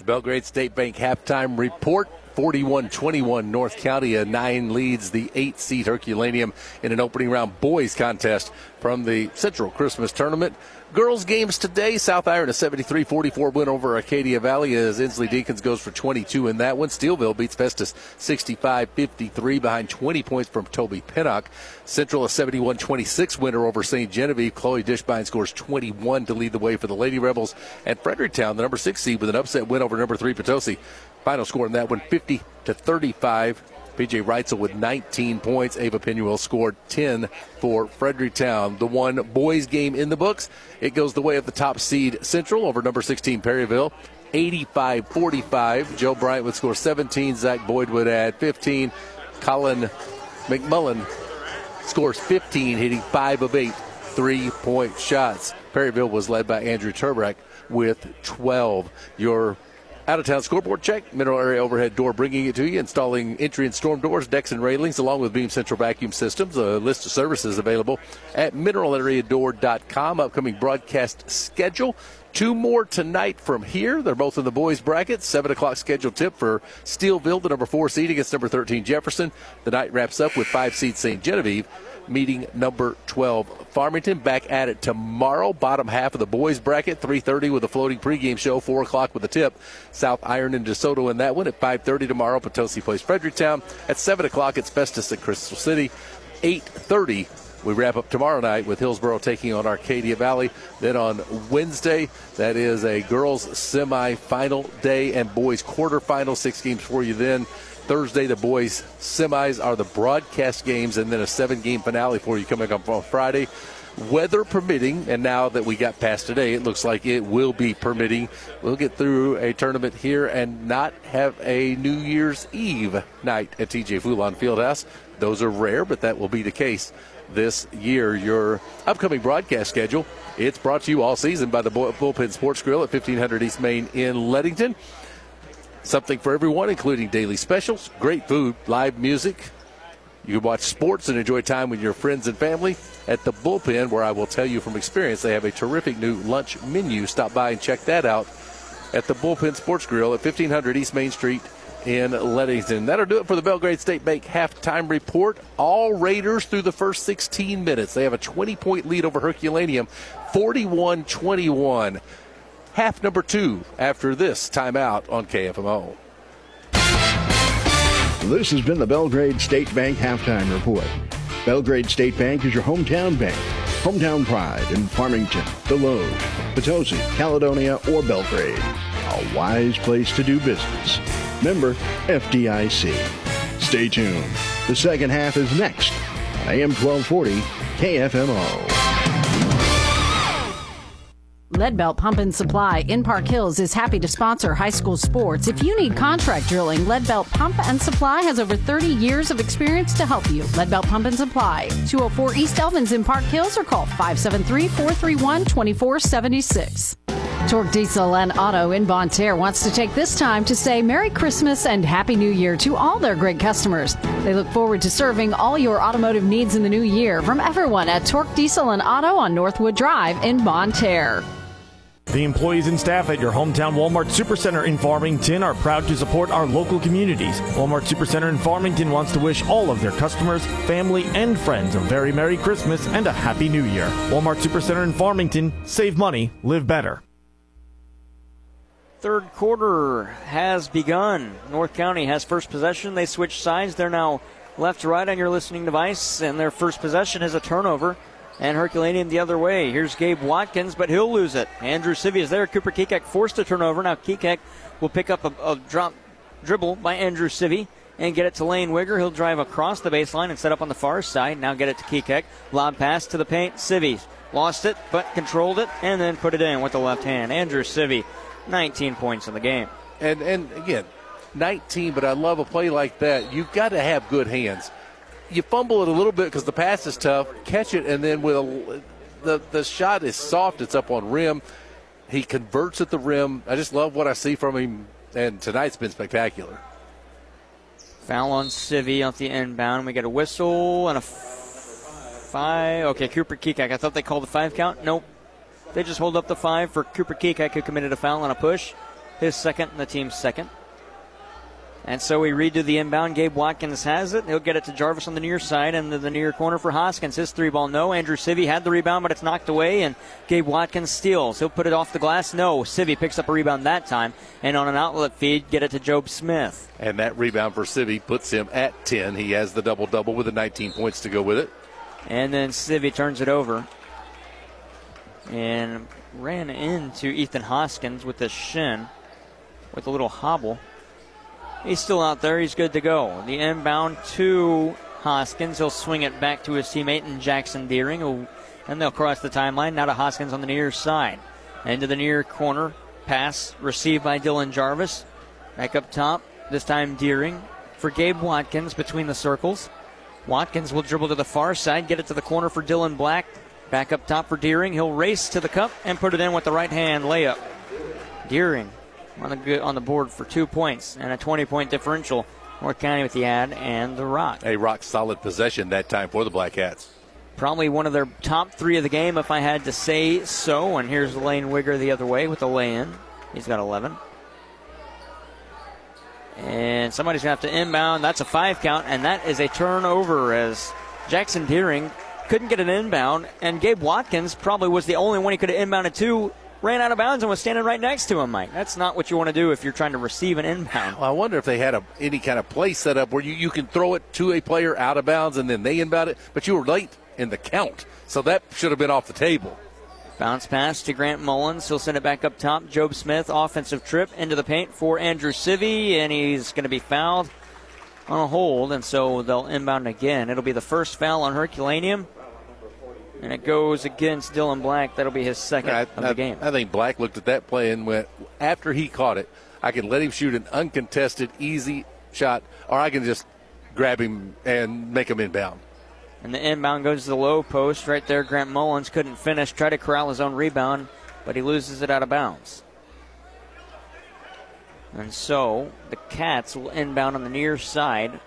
Speaker 1: It's Belgrade State Bank halftime report. 41 21 North County, a nine leads the eight seed Herculaneum in an opening round boys contest from the Central Christmas Tournament. Girls games today. South Iron a 73 44 win over Arcadia Valley as Inslee Deacons goes for 22 in that one. Steelville beats Festus 65 53 behind 20 points from Toby Pinnock. Central a 71 26 winner over St. Genevieve. Chloe Dishbine scores 21 to lead the way for the Lady Rebels. And Fredericktown, the number six seed, with an upset win over number three Potosi. Final score in that one 50 to 35. PJ Reitzel with 19 points. Ava Pinuel scored 10 for Fredericktown. The one boys game in the books. It goes the way of the top seed Central over number 16 Perryville. 85 45. Joe Bryant would score 17. Zach Boyd would add 15. Colin McMullen scores 15, hitting 5 of 8 three point shots. Perryville was led by Andrew Turbrack with 12. Your out of town scoreboard check, Mineral Area Overhead Door bringing it to you, installing entry and storm doors, decks, and railings, along with Beam Central Vacuum Systems. A list of services available at mineralareadoor.com. Upcoming broadcast schedule. Two more tonight from here. They're both in the boys' bracket. Seven o'clock scheduled tip for Steelville, the number four seed against number 13 Jefferson. The night wraps up with five seed St. Genevieve meeting number 12 farmington back at it tomorrow bottom half of the boys bracket 3.30 with a floating pregame show 4 o'clock with the tip south iron and desoto in that one at 5.30 tomorrow potosi plays fredericktown at 7 o'clock it's festus at crystal city 8.30 We wrap up tomorrow night with Hillsboro taking on Arcadia Valley. Then on Wednesday, that is a girls semi-final day and boys quarterfinal. Six games for you then. Thursday, the boys semis are the broadcast games, and then a seven-game finale for you coming up on Friday weather permitting, and now that we got past today, it looks like it will be permitting. We'll get through a tournament here and not have a New Year's Eve night at TJ Fulon Fieldhouse. Those are rare, but that will be the case this year. Your upcoming broadcast schedule, it's brought to you all season by the Bullpen Sports Grill at 1500 East Main in Leadington. Something for everyone, including daily specials, great food, live music, you can watch sports and enjoy time with your friends and family at the bullpen, where I will tell you from experience they have a terrific new lunch menu. Stop by and check that out at the Bullpen Sports Grill at 1500 East Main Street in Leadington. That'll do it for the Belgrade State Bank halftime report. All Raiders through the first 16 minutes. They have a 20 point lead over Herculaneum, 41 21. Half number two after this timeout on KFMO.
Speaker 13: This has been the Belgrade State Bank Halftime Report. Belgrade State Bank is your hometown bank. Hometown pride in Farmington, Desloge, Potosi, Caledonia, or Belgrade. A wise place to do business. Member FDIC. Stay tuned. The second half is next on AM 1240 KFMO.
Speaker 4: Leadbelt Pump and Supply in Park Hills is happy to sponsor high school sports. If you need contract drilling, Leadbelt Pump and Supply has over 30 years of experience to help you. Leadbelt Pump and Supply, 204 East Elvins in Park Hills or call 573 431 2476. Torque Diesel and Auto in Bonne Terre wants to take this time to say Merry Christmas and Happy New Year to all their great customers. They look forward to serving all your automotive needs in the new year from everyone at Torque Diesel and Auto on Northwood Drive in Bonne Terre.
Speaker 3: The employees and staff at your hometown Walmart Supercenter in Farmington are proud to support our local communities. Walmart Supercenter in Farmington wants to wish all of their customers, family, and friends a very Merry Christmas and a Happy New Year. Walmart Supercenter in Farmington, save money, live better.
Speaker 2: Third quarter has begun. North County has first possession. They switch sides. They're now left to right on your listening device, and their first possession is a turnover and Herculaneum the other way. Here's Gabe Watkins, but he'll lose it. Andrew Civi is there. Cooper Kekek forced a turnover. Now Kekek will pick up a, a drop dribble by Andrew Civi and get it to Lane Wigger. He'll drive across the baseline and set up on the far side. Now get it to Kekek. Lob pass to the paint. Civi lost it, but controlled it and then put it in with the left hand. Andrew Civi, 19 points in the game.
Speaker 1: And and again, 19. But I love a play like that. You've got to have good hands you fumble it a little bit because the pass is tough. Catch it, and then with a, the the shot is soft. It's up on rim. He converts at the rim. I just love what I see from him, and tonight's been spectacular.
Speaker 2: Foul on Civi off the inbound. We get a whistle and a five. Okay, Cooper Kekak. I thought they called the five count. Nope. They just hold up the five for Cooper Kekak, who committed a foul on a push. His second and the team's second. And so we read to the inbound. Gabe Watkins has it. He'll get it to Jarvis on the near side and the near corner for Hoskins. His three ball, no. Andrew Civi had the rebound, but it's knocked away, and Gabe Watkins steals. He'll put it off the glass. No. Civi picks up a rebound that time, and on an outlet feed, get it to Job Smith.
Speaker 1: And that rebound for Civi puts him at 10. He has the double double with the 19 points to go with it.
Speaker 2: And then Civi turns it over and ran into Ethan Hoskins with the shin with a little hobble. He's still out there. He's good to go. The inbound to Hoskins. He'll swing it back to his teammate in Jackson Deering, and they'll cross the timeline. Now to Hoskins on the near side. Into the near corner. Pass received by Dylan Jarvis. Back up top. This time Deering for Gabe Watkins between the circles. Watkins will dribble to the far side, get it to the corner for Dylan Black. Back up top for Deering. He'll race to the cup and put it in with the right hand layup. Deering on the on the board for two points and a 20 point differential. North County with the ad and the rock.
Speaker 1: A rock solid possession that time for the Black Cats.
Speaker 2: Probably one of their top three of the game, if I had to say so. And here's Lane Wigger the other way with the lay in. He's got 11. And somebody's going to have to inbound. That's a five count, and that is a turnover as Jackson Deering couldn't get an inbound, and Gabe Watkins probably was the only one he could have inbounded to ran out of bounds and was standing right next to him, Mike. That's not what you want to do if you're trying to receive an inbound.
Speaker 1: Well, I wonder if they had a, any kind of play set up where you, you can throw it to a player out of bounds and then they inbound it, but you were late. in the count. So that should have been off the table.
Speaker 2: Bounce pass to Grant Mullins. He'll send it back up top. Job Smith, offensive trip into the paint for Andrew Civi, and he's going to be fouled on a hold, and so they'll inbound again. It'll be the first foul on Herculaneum, and it goes against Dylan Black. That'll be his second
Speaker 1: I,
Speaker 2: of the
Speaker 1: I-
Speaker 2: game.
Speaker 1: I think Black looked at that play and went, after he caught it, I can let him shoot an uncontested, easy shot, or I can just grab him and make him inbound.
Speaker 2: And the inbound goes to the low post right there. Grant Mullins couldn't finish, tried to corral his own rebound, but he loses it out of bounds. And so the Cats will inbound on the near side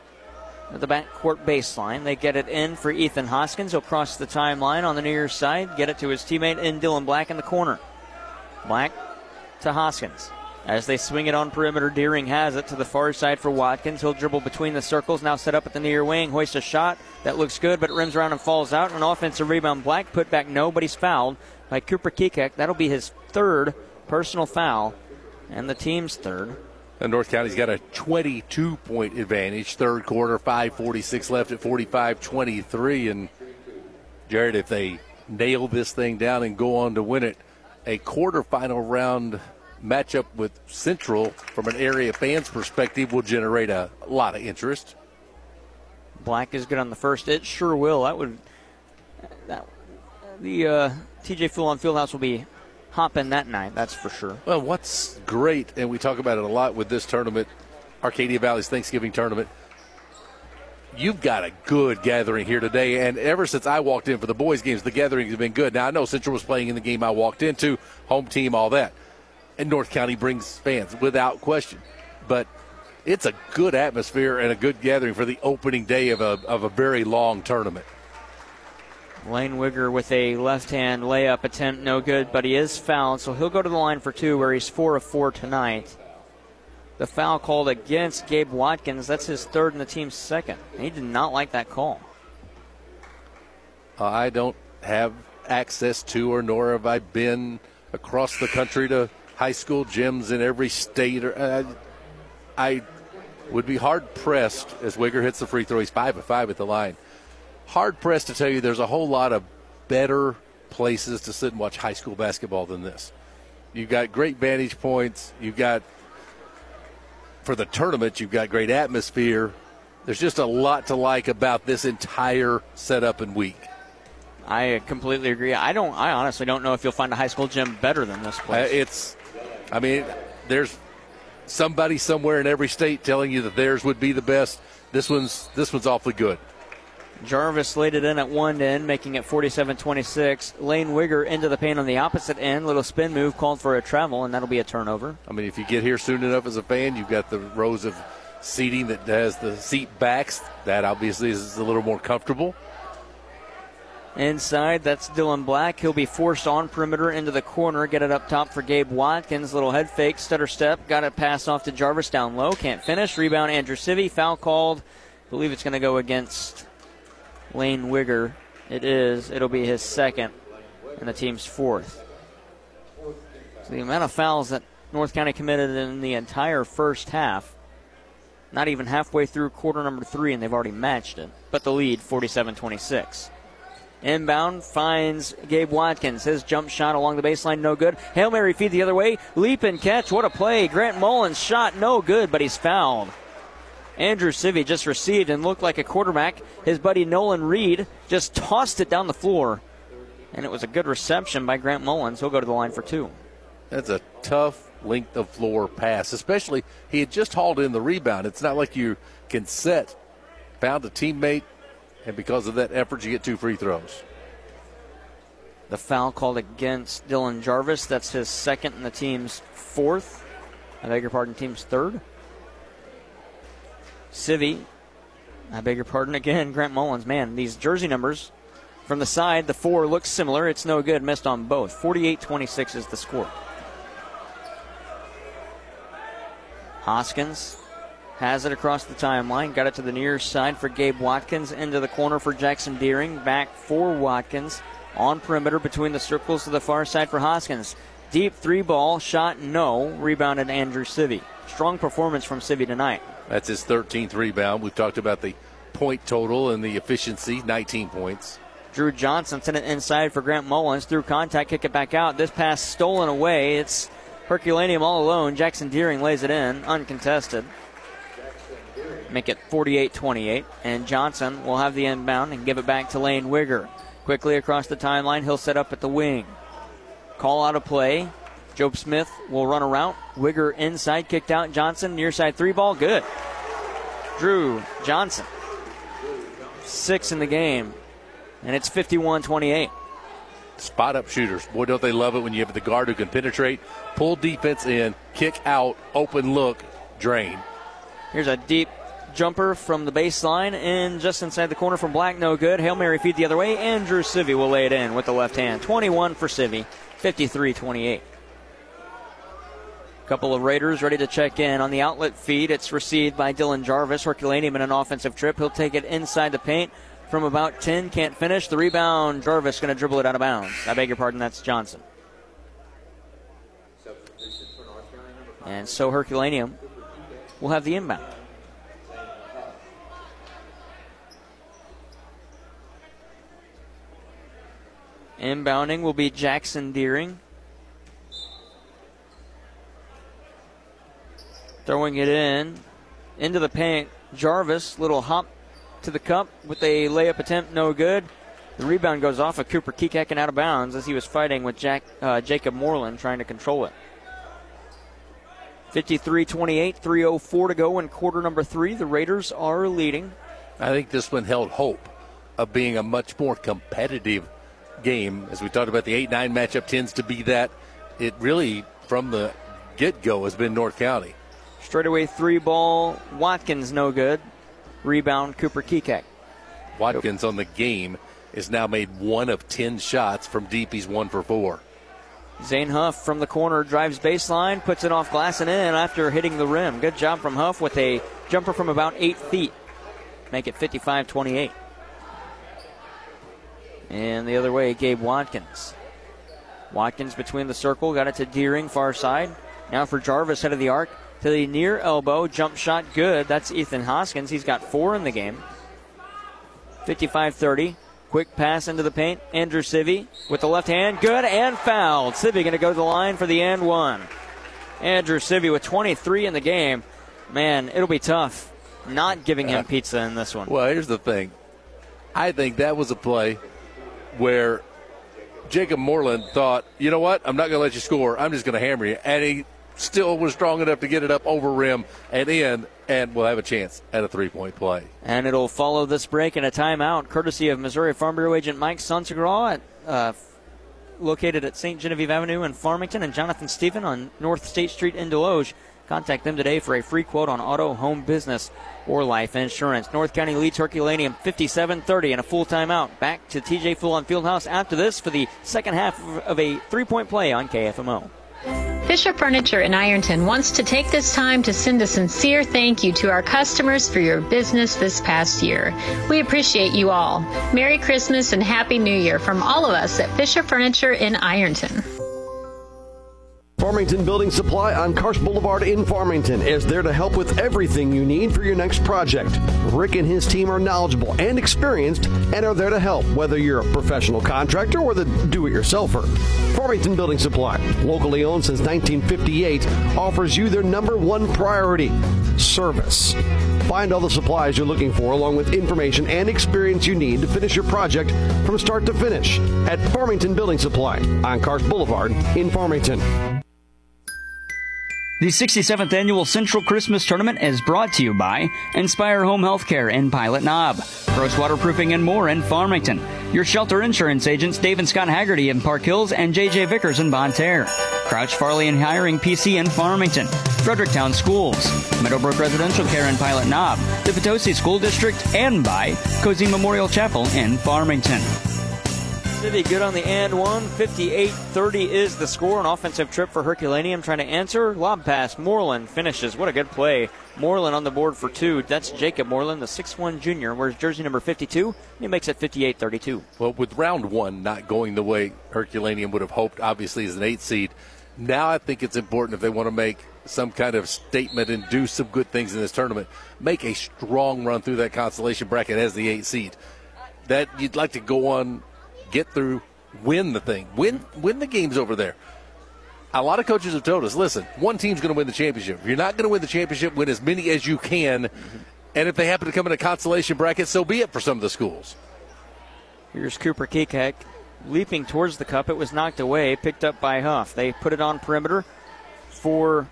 Speaker 2: of the backcourt baseline. They get it in for Ethan Hoskins. He'll cross the timeline on the near side, get it to his teammate in Dylan Black in the corner. Black to Hoskins. As they swing it on perimeter, Deering has it to the far side for Watkins. He'll dribble between the circles, now set up at the near wing, hoist a shot. That looks good, but rims around and falls out. An offensive rebound. Black put back, nobody's fouled by Cooper Kekek. That'll be his third personal foul and the team's third.
Speaker 1: And North County's got a 22 point advantage. Third quarter, 5.46 left at 45 23. And Jared, if they nail this thing down and go on to win it, a quarterfinal round matchup with Central from an area fans perspective will generate a lot of interest.
Speaker 2: Black is good on the first. It sure will. That would that the uh, TJ Fulon Fieldhouse will be hopping that night. That's for sure.
Speaker 1: Well, what's great, and we talk about it a lot with this tournament, Arcadia Valley's Thanksgiving tournament. You've got a good gathering here today, and ever since I walked in for the boys' games, the gatherings have been good. Now I know Central was playing in the game I walked into, home team, all that, and North County brings fans without question. But it's a good atmosphere and a good gathering for the opening day of a of a very long tournament.
Speaker 2: Lane Wigger with a left hand layup attempt, no good, but he is fouled, so he'll go to the line for two, where he's four of four tonight. The foul called against Gabe Watkins. That's his third and the team's second. He did not like that call.
Speaker 1: I don't have access to, or nor have I been across the country to high school gyms in every state. Or uh, I would be hard pressed as Wigger hits the free throw. He's five of five at the line. Hard pressed to tell you there's a whole lot of better places to sit and watch high school basketball than this. You've got great vantage points. You've got for the tournament. You've got great atmosphere. There's just a lot to like about this entire setup and week.
Speaker 2: I completely agree. I don't. I honestly don't know if you'll find a high school gym better than this
Speaker 1: Uh,
Speaker 2: place.
Speaker 1: it's, I mean, there's somebody somewhere in every state telling you that theirs would be the best. This one's this one's awfully good.
Speaker 2: Jarvis laid it in at one end, making it 47 26. Lane Wigger into the paint on the opposite end. Little spin move called for a travel, and that'll be a turnover.
Speaker 1: I mean, if you get here soon enough as a fan, you've got the rows of seating that has the seat backs. That obviously is a little more comfortable.
Speaker 2: Inside, that's Dylan Black. He'll be forced on perimeter into the corner. Get it up top for Gabe Watkins. Little head fake, stutter step. Got it passed off to Jarvis down low. Can't finish. Rebound, Andrew Civi. Foul called. believe it's going to go against Lane Wigger. It is. It'll be his second and the team's fourth. So the amount of fouls that North County committed in the entire first half, not even halfway through quarter number three, and they've already matched it. But the lead, 47 26. Inbound finds Gabe Watkins. His jump shot along the baseline, no good. Hail Mary feed the other way. Leap and catch. What a play. Grant Mullins shot, no good, but he's fouled. Andrew Civi just received and looked like a quarterback. His buddy Nolan Reed just tossed it down the floor. And it was a good reception by Grant Mullins. He'll go to the line for two.
Speaker 1: That's a tough length of floor pass, especially he had just hauled in the rebound. It's not like you can set, found a teammate, and because of that effort, you get two free throws.
Speaker 2: The foul called against Dylan Jarvis. That's his second and the team's fourth. I beg your pardon, team's third. Civi, I beg your pardon again, Grant Mullins. Man, these jersey numbers from the side, the four looks similar. It's no good. Missed on both. 48 26 is the score. Hoskins has it across the timeline. Got it to the near side for Gabe Watkins. Into the corner for Jackson Deering. Back for Watkins. On perimeter between the circles to the far side for Hoskins. Deep three ball. Shot no. Rebounded Andrew Civi. Strong performance from Civi tonight.
Speaker 1: That's his 13th rebound. We've talked about the point total and the efficiency, 19 points.
Speaker 2: Drew Johnson sent it inside for Grant Mullins. Through contact, kick it back out. This pass stolen away. It's Herculaneum all alone. Jackson Deering lays it in, uncontested. Make it 48 28. And Johnson will have the inbound and give it back to Lane Wigger. Quickly across the timeline, he'll set up at the wing. Call out a play. Job Smith will run around. Wigger inside, kicked out. Johnson, near side three ball, good. Drew Johnson, six in the game, and it's 51 28.
Speaker 1: Spot up shooters. Boy, don't they love it when you have the guard who can penetrate, pull defense in, kick out, open look, drain.
Speaker 2: Here's a deep jumper from the baseline and just inside the corner from Black, no good. Hail Mary feed the other way. Andrew Civi will lay it in with the left hand. 21 for Civi, 53 28. Couple of Raiders ready to check in on the outlet feed. It's received by Dylan Jarvis. Herculaneum in an offensive trip. He'll take it inside the paint from about 10. Can't finish. The rebound, Jarvis going to dribble it out of bounds. I beg your pardon, that's Johnson. And so Herculaneum will have the inbound. Inbounding will be Jackson Deering. Throwing it in into the paint. Jarvis, little hop to the cup with a layup attempt, no good. The rebound goes off of Cooper Kekak and out of bounds as he was fighting with Jack, uh, Jacob Moreland trying to control it. 53 28, 3.04 to go in quarter number three. The Raiders are leading.
Speaker 1: I think this one held hope of being a much more competitive game. As we talked about, the 8 9 matchup tends to be that. It really, from the get go, has been North County.
Speaker 2: Straightaway three ball. Watkins no good. Rebound Cooper Kekak.
Speaker 1: Watkins on the game is now made one of 10 shots from deep. He's one for four.
Speaker 2: Zane Huff from the corner drives baseline, puts it off glass and in after hitting the rim. Good job from Huff with a jumper from about eight feet. Make it 55 28. And the other way, Gabe Watkins. Watkins between the circle, got it to Deering, far side. Now for Jarvis, head of the arc to the near elbow. Jump shot good. That's Ethan Hoskins. He's got four in the game. 55 30. Quick pass into the paint. Andrew Civi with the left hand. Good and fouled. Civi going to go to the line for the and one. Andrew Civi with 23 in the game. Man, it'll be tough not giving him uh, pizza in this one.
Speaker 1: Well, here's the thing. I think that was a play where Jacob Moreland thought, you know what? I'm not going to let you score. I'm just going to hammer you. And he still was strong enough to get it up over rim and in, and we'll have a chance at a three point play.
Speaker 2: And it'll follow this break in a timeout, courtesy of Missouri Farm Bureau agent Mike Sonsegraw, uh, located at St. Genevieve Avenue in Farmington, and Jonathan Stephen on North State Street in Desloge. Contact them today for a free quote on auto, home business, or life insurance. North County leads Herculaneum 57 30 and a full timeout. Back to TJ Fulon Fieldhouse after this for the second half of a three point play on KFMO.
Speaker 14: Fisher Furniture in Ironton wants to take this time to send a sincere thank you to our customers for your business this past year. We appreciate you all. Merry Christmas and Happy New Year from all of us at Fisher Furniture in Ironton.
Speaker 7: Farmington Building Supply on Karsch Boulevard in Farmington is there to help with everything you need for your next project. Rick and his team are knowledgeable and experienced and are there to help, whether you're a professional contractor or the do it yourselfer. Farmington Building Supply, locally owned since 1958, offers you their number one priority service. Find all the supplies you're looking for, along with information and experience you need to finish your project from start to finish at Farmington Building Supply on Karsch Boulevard in Farmington.
Speaker 10: The 67th Annual Central Christmas Tournament is brought to you by Inspire Home Healthcare in Pilot Knob, Gross Waterproofing and more in Farmington, your shelter insurance agents Dave and Scott Haggerty in Park Hills and JJ Vickers in Bonne Terre, Crouch Farley and Heuring PC in Farmington, Fredericktown Schools, Meadowbrook Residential Care in Pilot Knob, the Potosi School District, and by Cozy Memorial Chapel in Farmington.
Speaker 2: Civi good on the and one. 58 30 is the score. An offensive trip for Herculaneum trying to answer. Lob pass. Moreland finishes. What a good play. Moreland on the board for two. That's Jacob Moreland, the 6'1 junior. Where's jersey number 52? He makes it 58 32.
Speaker 1: Well, with round one not going the way Herculaneum would have hoped, obviously, as an eight seed, now I think it's important if they want to make some kind of statement and do some good things in this tournament, make a strong run through that consolation bracket as the eight seed that you'd like to go on, get through, win the thing, win win the games over there. A lot of coaches have told us, listen, one team's going to win the championship. If you're not going to win the championship, win as many as you can. Mm-hmm. And if they happen to come in a consolation bracket, so be it for some of the schools.
Speaker 2: Here's Cooper Kekek leaping towards the cup. It was knocked away, picked up by Huff. They put it on perimeter for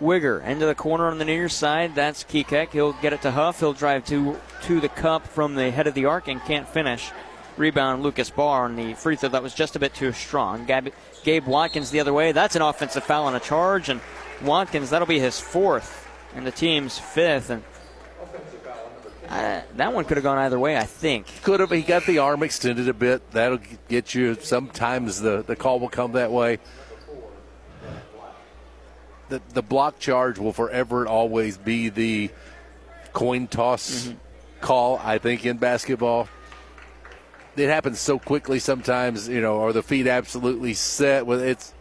Speaker 2: Wigger. Into the corner on the near side. That's Kekek. He'll get it to Huff. He'll drive to to the cup from the head of the arc and can't finish. Rebound Lucas Barr on the free throw that was just a bit too strong. Gab- Gabe Watkins the other way. That's an offensive foul on a charge, and Watkins that'll be his fourth and the team's fifth. And uh, that one could have gone either way, I think.
Speaker 1: Could have. He got the arm extended a bit. That'll get you. Sometimes the, the call will come that way. The, the block charge will forever and always be the coin toss
Speaker 2: Mm-hmm.
Speaker 1: call, I think, in basketball. It happens so quickly sometimes, you know, or the feet absolutely set. With it's,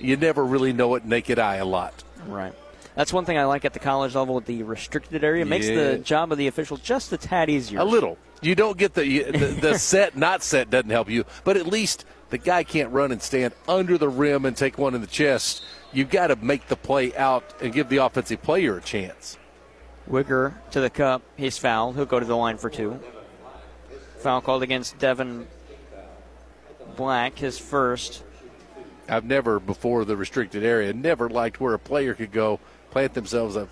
Speaker 1: you never really know it naked eye a lot.
Speaker 2: Right. That's one thing I like at the college level with the restricted area. It makes
Speaker 1: Yeah.
Speaker 2: the job of the official just a tad easier.
Speaker 1: A little. You don't get the you- the, the set not set doesn't help you, but at least the guy can't run and stand under the rim and take one in the chest. You've got to make the play out and give the offensive player a chance.
Speaker 2: Wicker to the cup. He's fouled. He'll go to the line for two. Foul called against Devin Black, his first.
Speaker 1: I've never before the restricted area never liked where a player could go plant themselves a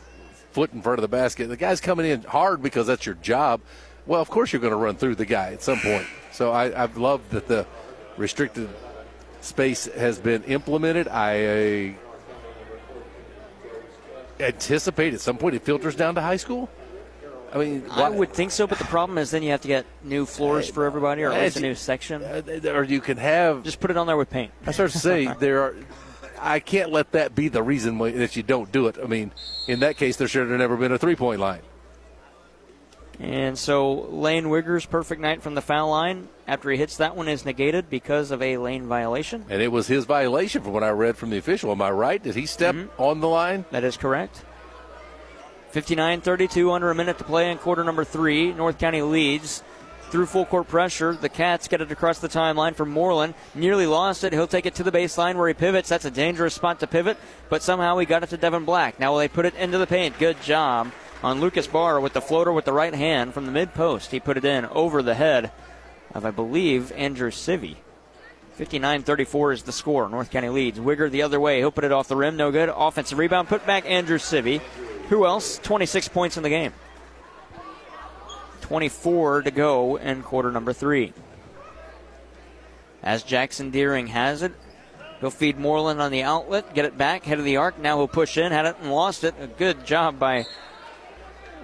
Speaker 1: foot in front of the basket. The guy's coming in hard because that's your job. Well, of course you're going to run through the guy at some point. So I, I've loved that the restricted space has been implemented. I anticipate at some point it filters down to high school. I mean,
Speaker 2: I would think so, but the problem is then you have to get new floors for everybody, or at least a new section.
Speaker 1: Uh, or you can have
Speaker 2: just put it on there with paint.
Speaker 1: I start to say there are. I can't let that be the reason why- that you don't do it. I mean, in that case, there should have never been a three-point line.
Speaker 2: And so Lane Wigger's perfect night from the foul line after he hits that one is negated because of a lane violation.
Speaker 1: And it was his violation from what I read from the official. Am I right? Did he step mm-hmm. on the line?
Speaker 2: That is correct. 59 32, under a minute to play in quarter number three. North County leads through full court pressure. The Cats get it across the timeline for Moreland. Nearly lost it. He'll take it to the baseline where he pivots. That's a dangerous spot to pivot, but somehow he got it to Devin Black. Now will they put it into the paint? Good job on Lucas Barr with the floater with the right hand from the mid post. He put it in over the head of, I believe, Andrew Civi. 59 34 is the score. North County leads. Wigger the other way. He'll put it off the rim. No good. Offensive rebound. Put back Andrew Civi. Who else? 26 points in the game. 24 to go in quarter number three. As Jackson Deering has it, he'll feed Moreland on the outlet, get it back, head of the arc. Now he'll push in, had it and lost it. A good job by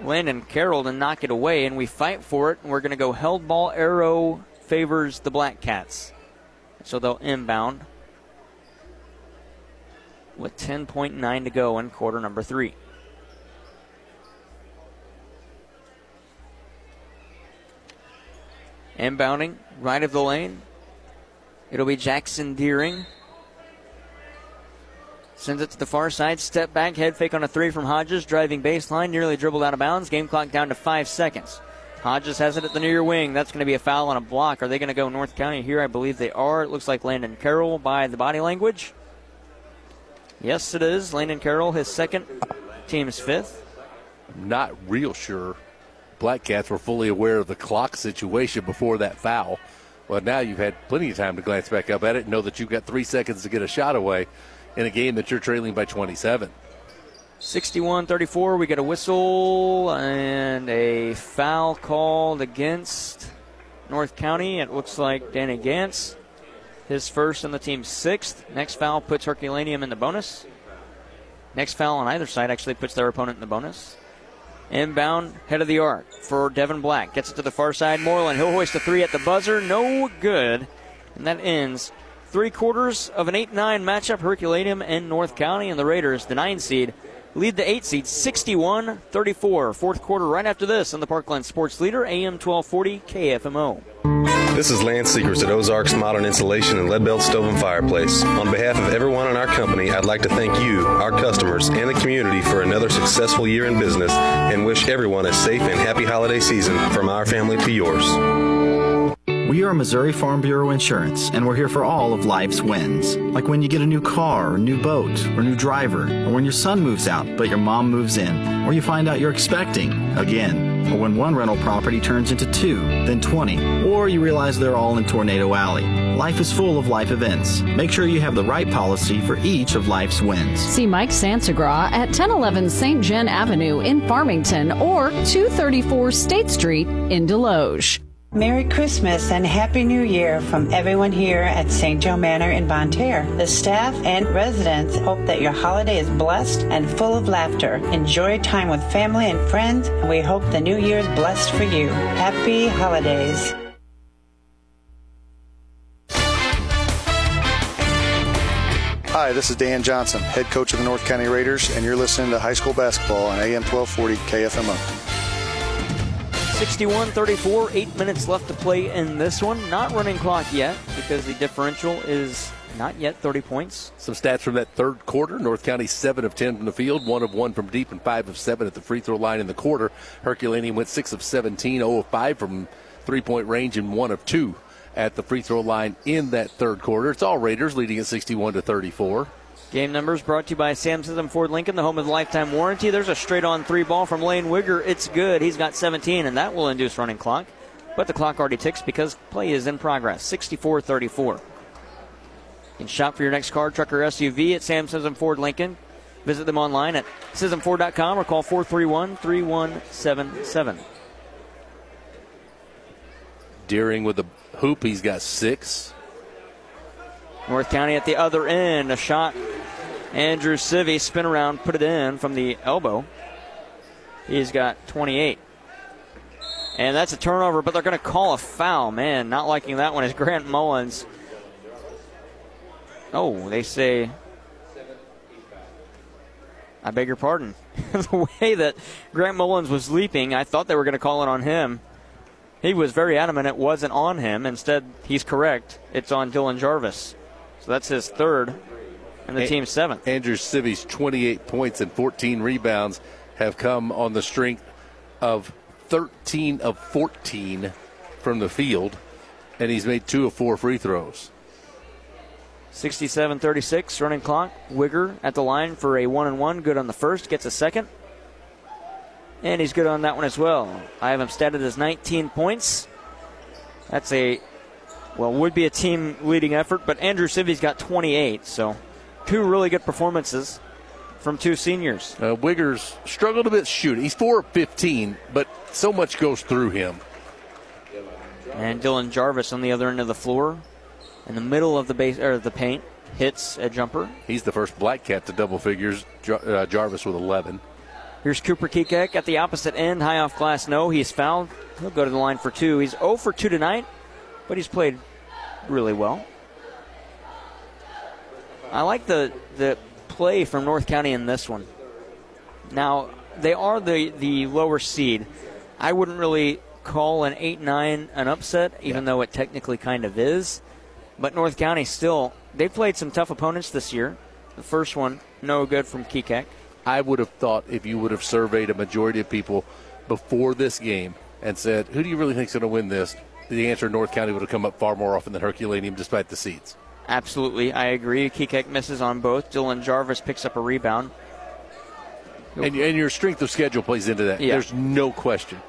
Speaker 2: Landon Carroll to knock it away, and we fight for it. And we're going to go held ball arrow favors the Black Cats. So they'll inbound with 10.9 to go in quarter number three. Inbounding, right of the lane. It'll be Jackson Deering. Sends it to the far side. Step back, head fake on a three from Hodges. Driving baseline, nearly dribbled out of bounds. Game clock down to five seconds. Hodges has it at the near wing. That's going to be a foul on a block. Are they going to go North County here? I believe they are. It looks like Landon Carroll by the body language. Yes, it is. Landon Carroll, his second, team's fifth.
Speaker 1: I'm not real sure Black Cats were fully aware of the clock situation before that foul. Well, now you've had plenty of time to glance back up at it and know that you've got three seconds to get a shot away in a game that you're trailing by 27.
Speaker 2: 61 34. We get a whistle and a foul called against North County. It looks like Danny Gantz, his first and the team's sixth. Next foul puts Herculaneum in the bonus. Next foul on either side actually puts their opponent in the bonus. Inbound, head of the arc for Devin Black. Gets it to the far side. Moreland, he'll hoist a three at the buzzer. No good. And that ends three quarters of an 8 9 matchup. Herculaneum and North County, and the Raiders, the nine seed, lead the eight seed 61 34. Fourth quarter right after this on the Parkland Sports Leader, AM 1240 KFMO.
Speaker 15: This is Lance Seekers at Ozarks Modern Insulation and Leadbelt Stove and Fireplace. On behalf of everyone in our company, I'd like to thank you, our customers, and the community for another successful year in business and wish everyone a safe and happy holiday season from our family to yours.
Speaker 16: We are Missouri Farm Bureau Insurance, and we're here for all of life's wins. Like when you get a new car, or new boat, or new driver, or when your son moves out but your mom moves in, or you find out you're expecting again, or when one rental property turns into two, then 20, or you realize they're all in Tornado Alley. Life is full of life events. Make sure you have the right policy for each of life's wins.
Speaker 4: See Mike Sansagra at 1011 St. John Avenue in Farmington or 234 State Street in Desloge.
Speaker 17: Merry Christmas and Happy New Year from everyone here at St. Joe Manor in Bonne Terre. The staff and residents hope that your holiday is blessed and full of laughter. Enjoy time with family and friends, and we hope the new year is blessed for you. Happy holidays.
Speaker 18: Hi, this is Dan Johnson, head coach of the North County Raiders, and you're listening to high school basketball on AM 1240 KFMO.
Speaker 2: 61 34, eight minutes left to play in this one. Not running clock yet because the differential is not yet 30 points.
Speaker 1: Some stats from that third quarter. North County 7 of 10 from the field, 1 of 1 from deep, and 5 of 7 at the free throw line in the quarter. Herculaneum went 6 of 17, 0 of 5 from three point range, and 1 of 2 at the free throw line in that third quarter. It's all Raiders leading at 61 to 34.
Speaker 2: Game numbers brought to you by Sam Scism Ford Lincoln, the home of the lifetime warranty. There's a straight on three ball from Lane Wigger. It's good. He's got 17, and that will induce running clock. But the clock already ticks because play is in progress. 64 34. You can shop for your next car, truck, or SUV at Sam Scism Ford Lincoln. Visit them online at ScismFord.com or call 431 3177.
Speaker 1: Deering with the hoop, he's got six.
Speaker 2: North County at the other end. A shot. Andrew Civi spin around, put it in from the elbow. He's got 28. And that's a turnover, but they're going to call a foul. Man, not liking that one is Grant Mullins. Oh, they say. I beg your pardon. the way that Grant Mullins was leaping, I thought they were going to call it on him. He was very adamant it wasn't on him. Instead, he's correct. It's on Dylan Jarvis. So that's his third and the team's seventh.
Speaker 1: Andrew Civi's 28 points and 14 rebounds have come on the strength of 13 of 14 from the field, and he's made two of four free throws.
Speaker 2: 67 36, running clock. Wigger at the line for a one and one. Good on the first, gets a second. And he's good on that one as well. I have him statted as 19 points. That's a, well, would be a team leading effort, but Andrew Civi's got 28, so two really good performances from two seniors.
Speaker 1: Uh, Wiggers struggled a bit shooting. He's 4 of 15, but so much goes through him.
Speaker 2: And Dylan Jarvis on the other end of the floor, in the middle of the base or the paint, hits a jumper.
Speaker 1: He's the first black cat to double figures. Jar- uh, Jarvis with 11.
Speaker 2: Here's Cooper Kekek at the opposite end, high off glass. No, he's fouled. He'll go to the line for two. He's 0 for 2 tonight, but he's played really well. I like the the play from North County in this one. Now they are the the lower seed. I wouldn't really call an eight nine an upset, even yeah. though it technically kind of is. But North County still they've played some tough opponents this year. The first one no good from Kekek.
Speaker 1: I would have thought if you would have surveyed a majority of people before this game and said, "Who do you really think is going to win this?" The answer North County would have come up far more often than Herculaneum, despite the seeds.
Speaker 2: Absolutely, I agree. Kekek misses on both. Dylan Jarvis picks up a rebound.
Speaker 1: And, and your strength of schedule plays into that.
Speaker 2: Yeah.
Speaker 1: There's no question.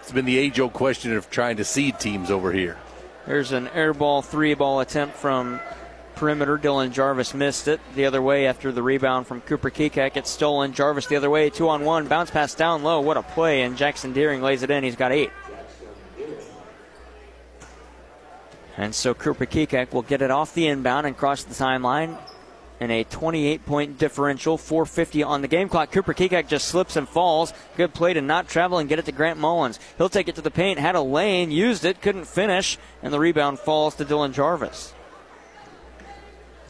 Speaker 1: It's been the age-old question of trying to seed teams over here.
Speaker 2: There's an air ball, three ball attempt from perimeter. Dylan Jarvis missed it the other way after the rebound from Cooper Kekek. It's stolen. Jarvis the other way, two on one. Bounce pass down low. What a play. And Jackson Deering lays it in. He's got eight. And so Cooper Kekek will get it off the inbound and cross the timeline in a 28 point differential, 450 on the game clock. Cooper Kekek just slips and falls. Good play to not travel and get it to Grant Mullins. He'll take it to the paint, had a lane, used it, couldn't finish, and the rebound falls to Dylan Jarvis.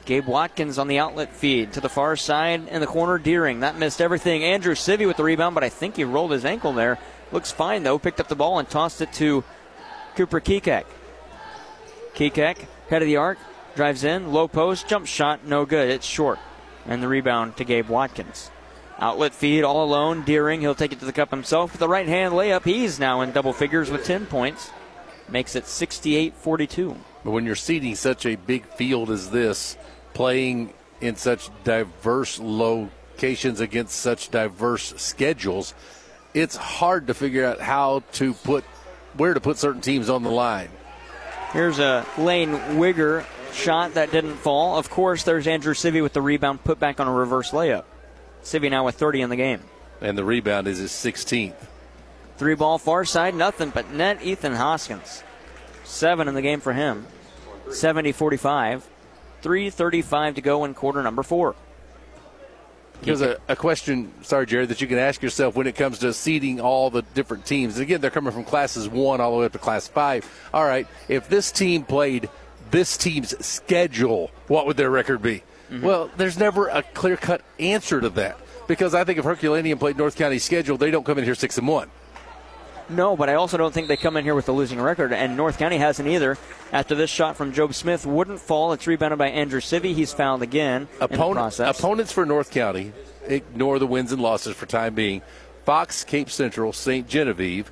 Speaker 2: Gabe Watkins on the outlet feed to the far side in the corner. Deering that missed everything. Andrew Civi with the rebound, but I think he rolled his ankle there. Looks fine though. Picked up the ball and tossed it to Cooper Kekek. Kekek head of the arc, drives in, low post, jump shot, no good. It's short, and the rebound to Gabe Watkins. Outlet feed all alone. Deering, he'll take it to the cup himself with the right hand layup. He's now in double figures with 10 points. Makes it 68 42.
Speaker 1: But when you're seeding such a big field as this, playing in such diverse locations against such diverse schedules, it's hard to figure out how to put where to put certain teams on the line.
Speaker 2: Here's a Lane Wigger shot that didn't fall. Of course, there's Andrew Civi with the rebound put back on a reverse layup. Civi now with 30 in the game.
Speaker 1: And the rebound is his 16th.
Speaker 2: Three ball far side, nothing but net Ethan Hoskins. Seven in the game for him. 70 45. 3.35 to go in quarter number four.
Speaker 1: Here's a, a, question, sorry, Jared, that you can ask yourself when it comes to seeding all the different teams. Again, they're coming from classes one all the way up to class five. All right, if this team played this team's schedule, what would their record be? Mm-hmm. Well, there's never a clear cut answer to that because I think if Herculaneum played North County's schedule, they don't come in here six and one.
Speaker 2: No, but I also don't think they come in here with a losing record, and North County hasn't either. After this shot from Job Smith wouldn't fall, it's rebounded by Andrew Civi. He's fouled again.
Speaker 1: Opponent, opponents for North County ignore the wins and losses for time being. Fox, Cape Central, St. Genevieve,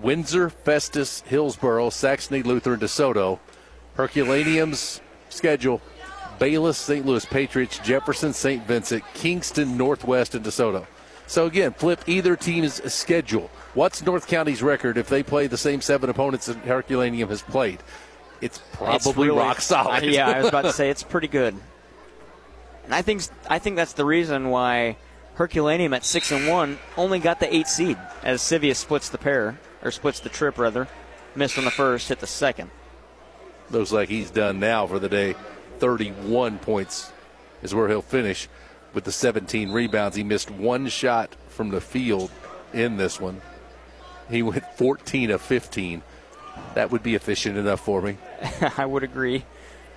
Speaker 1: Windsor, Festus, Hillsboro, Saxony, Lutheran, DeSoto. Herculaneum's schedule Bayless, St. Louis Patriots, Jefferson, St. Vincent, Kingston, Northwest, and DeSoto. So again, flip either team's schedule. What's North County's record if they play the same seven opponents that Herculaneum has played? It's probably
Speaker 2: it's really,
Speaker 1: rock solid.
Speaker 2: Yeah, I was about to say it's pretty good. And I think I think that's the reason why Herculaneum at six and one only got the eight seed as Civi splits the pair or splits the trip rather. Missed on the first, hit the second.
Speaker 1: Looks like he's done now for the day. 31 points is where he'll finish with the 17 rebounds. He missed one shot from the field in this one. He went 14 of 15. That would be efficient enough for me.
Speaker 2: I would agree.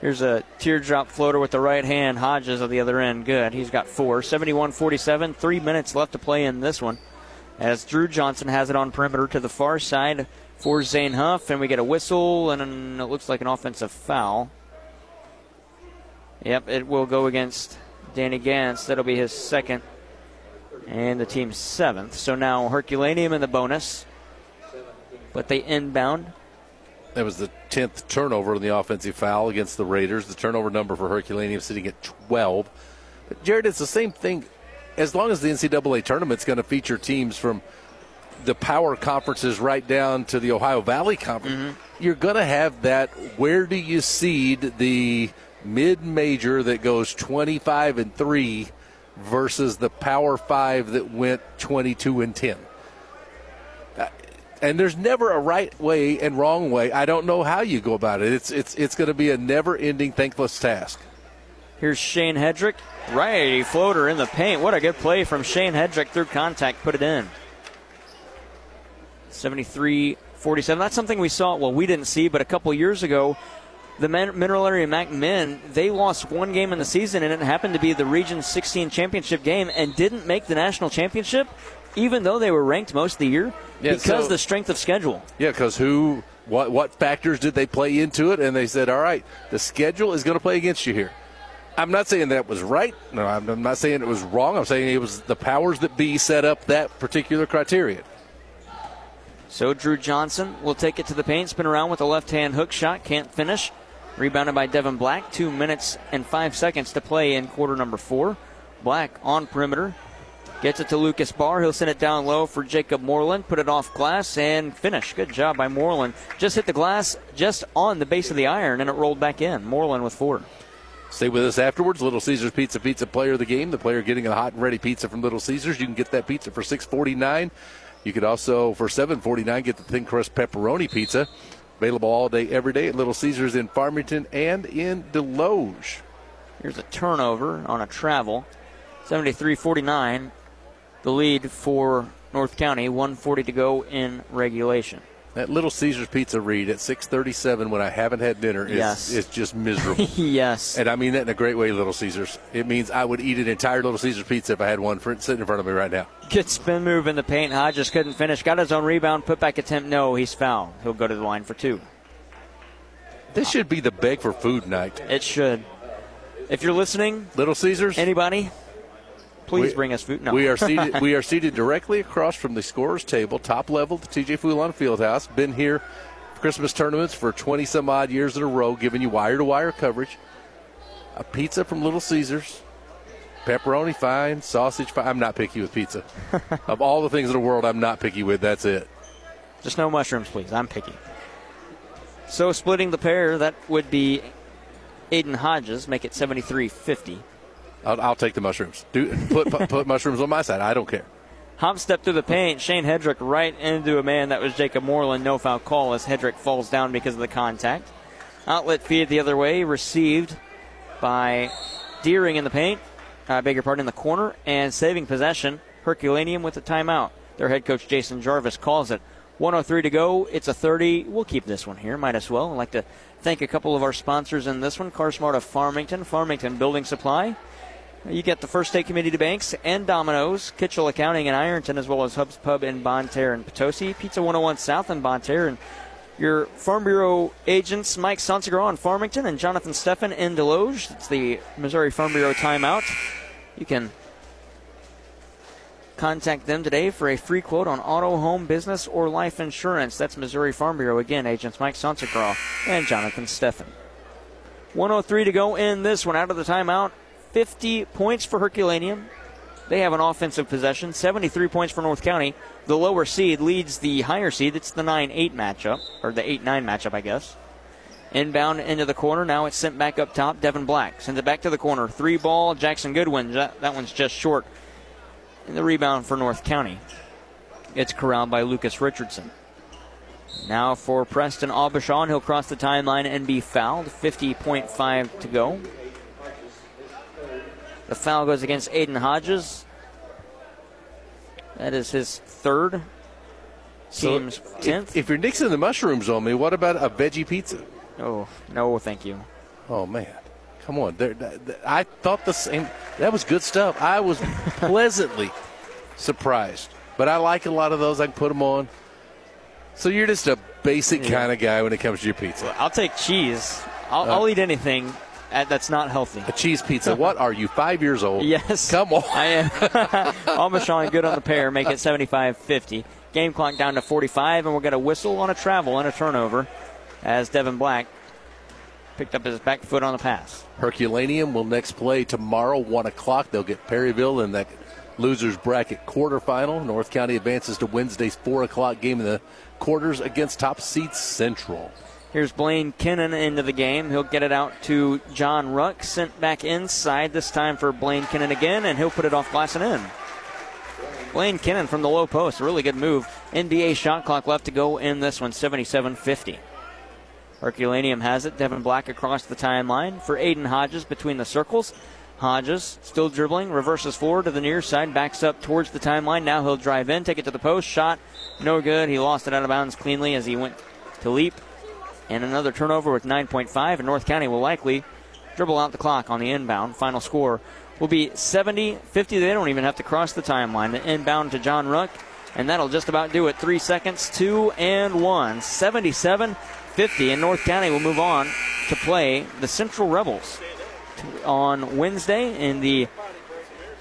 Speaker 2: Here's a teardrop floater with the right hand. Hodges on the other end. Good. He's got four. 71 47. Three minutes left to play in this one. As Drew Johnson has it on perimeter to the far side for Zane Huff. And we get a whistle and it looks like an offensive foul. Yep, it will go against Danny Gantz. That'll be his second and the team's seventh. So now Herculaneum in the bonus, but they inbound.
Speaker 1: That was the 10th turnover in the offensive foul against the Raiders. The turnover number for Herculaneum sitting at 12. But Jared, it's the same thing. As long as the NCAA tournament's going to feature teams from the power conferences right down to the Ohio Valley Conference, mm-hmm. you're going to have that. Where do you seed the mid-major that goes 25 and three versus the Power Five that went 22 and 10. Uh, and there's never a right way and wrong way. I don't know how you go about it. It's it's it's going to be a never-ending thankless task.
Speaker 2: Here's Shane Hedrick, righty floater in the paint. What a good play from Shane Hedrick through contact, put it in. 73 47. That's something we saw, well, we didn't see, but a couple years ago, the Mineral Area MAC men, they lost one game in the season, and it happened to be the Region 16 championship game, and didn't make the national championship, even though they were ranked most of the year, yeah, because so, of the strength of schedule.
Speaker 1: Yeah, because who, what, what factors did they play into it? And they said, all right, the schedule is going to play against you here. I'm not saying that was right. No, I'm not saying it was wrong. I'm saying it was the powers that be set up that particular criteria.
Speaker 2: So Drew Johnson will take it to the paint, spin around with a left hand hook shot, can't finish. Rebounded by Devin Black. Two minutes and five seconds to play in quarter number four. Black on perimeter. Gets it to Lucas Barr. He'll send it down low for Jacob Moreland. Put it off glass and finish. Good job by Moreland. Just hit the glass just on the base of the iron and it rolled back in. Moreland with four.
Speaker 1: Stay with us afterwards. Little Caesars Pizza Pizza player of the game. The player getting a hot and ready pizza from Little Caesars. You can get that pizza for six forty nine. You could also for seven forty nine get the thin crust pepperoni pizza. Available all day, every day at Little Caesars in Farmington and in Desloge.
Speaker 2: Here's a turnover on a travel. 73 49, the lead for North County. 140 to go in regulation.
Speaker 1: That Little Caesars Pizza read at 6:37 when I haven't had dinner is
Speaker 2: Yes.
Speaker 1: is just miserable.
Speaker 2: yes.
Speaker 1: And I mean that in a great way, Little Caesars. It means I would eat an entire Little Caesars pizza if I had one for, sitting in front of me right now.
Speaker 2: Good spin move in the paint. Hodges couldn't finish. Got his own rebound. Put back attempt. No, he's fouled. He'll go to the line for two.
Speaker 1: This should be the beg for food night.
Speaker 2: It should. If you're listening,
Speaker 1: Little Caesars,
Speaker 2: anybody, please
Speaker 1: We-
Speaker 2: bring us food. No.
Speaker 1: We are seated. we are seated directly across from the scorers table, top level, the TJ Fulon Fieldhouse. Been here for Christmas tournaments for 20 some odd years in a row, giving you wire to wire coverage. A pizza from Little Caesars, pepperoni fine, sausage fine. I'm not picky with pizza. of all the things in the world, I'm not picky with. That's it.
Speaker 2: Just no mushrooms, please. I'm picky. So splitting the pair, that would be Aiden Hodges, make it 73-50.
Speaker 1: I'll, I'll take the mushrooms. Do put, put put mushrooms on my side. I don't care.
Speaker 2: Hop step through the paint. Shane Hedrick right into a man. That was Jacob Moreland. No foul call as Hedrick falls down because of the contact. Outlet feed the other way. Received by Deering in the paint. I beg your pardon, in the corner. And saving possession. Herculaneum with the timeout. Their head coach Jason Jarvis calls it. 103 to go. It's a 30. We'll keep this one here. Might as well. I'd like to thank a couple of our sponsors in this one. CarSmart of Farmington, Farmington Building Supply. You get the First State Community Banks and Domino's, Kitchell Accounting in Ironton, as well as Hub's Pub in Bonne Terre and Potosi, Pizza 101 South in Bonne Terre, and your Farm Bureau agents, Mike Sansegraw in Farmington and Jonathan Steffen in Desloge. It's the Missouri Farm Bureau timeout. You can contact them today for a free quote on auto, home, business, or life insurance. That's Missouri Farm Bureau. Again, agents Mike Sansegraw and Jonathan Steffen. 103 to go in this one out of the timeout. 50 points for Herculaneum. They have an offensive possession. 73 points for North County. The lower seed leads the higher seed. It's the 9 8 matchup, or the 8 9 matchup, I guess. Inbound into the corner. Now it's sent back up top. Devin Black sends it back to the corner. Three ball. Jackson Goodwin. That, that one's just short. And the rebound for North County. It's corralled by Lucas Richardson. Now for Preston Aubuchon. He'll cross the timeline and be fouled. 50.5 to go. The foul goes against Aiden Hodges. That is his third.
Speaker 1: So
Speaker 2: Team's
Speaker 1: if-
Speaker 2: 10th.
Speaker 1: If, you're nixing the mushrooms on me, what about a veggie pizza?
Speaker 2: Oh, no, thank you.
Speaker 1: Oh, man. Come on. There, th- th- I thought the same. That was good stuff. I was pleasantly surprised. But I like a lot of those. I can put them on. So you're just a basic
Speaker 2: Yeah.
Speaker 1: kind of guy when it comes to your pizza.
Speaker 2: I'll take cheese. I'll,
Speaker 1: Uh,
Speaker 2: I'll eat anything Uh, that's not healthy.
Speaker 1: A cheese pizza. What are you, five years old?
Speaker 2: Yes.
Speaker 1: Come on.
Speaker 2: I am. Aubuchon good on the pair, make it 75 50. Game clock down to 45, and we're going to whistle on a travel and a turnover as Devin Black picked up his back foot on the pass.
Speaker 1: Herculaneum will next play tomorrow, 1 o'clock. They'll get Perryville in that losers bracket quarterfinal. North County advances to Wednesday's 4 o'clock game in the quarters against top seed Central.
Speaker 2: Here's Blaine Kinnon into the game. He'll get it out to John Ruck, sent back inside this time for Blaine Kinnon again, and he'll put it off glass and in. Blaine Kinnon from the low post, really good move. NBA shot clock left to go in this one, 77 50. Herculaneum has it. Devin Black across the timeline for Aiden Hodges between the circles. Hodges still dribbling, reverses forward to the near side, backs up towards the timeline. Now he'll drive in, take it to the post. Shot, no good. He lost it out of bounds cleanly as he went to leap. And another turnover with 9.5, and North County will likely dribble out the clock on the inbound. Final score will be 70 50. They don't even have to cross the timeline. The inbound to John Ruck, and that'll just about do it. Three seconds, two and one. 77 50, and North County will move on to play the Central Rebels on Wednesday in the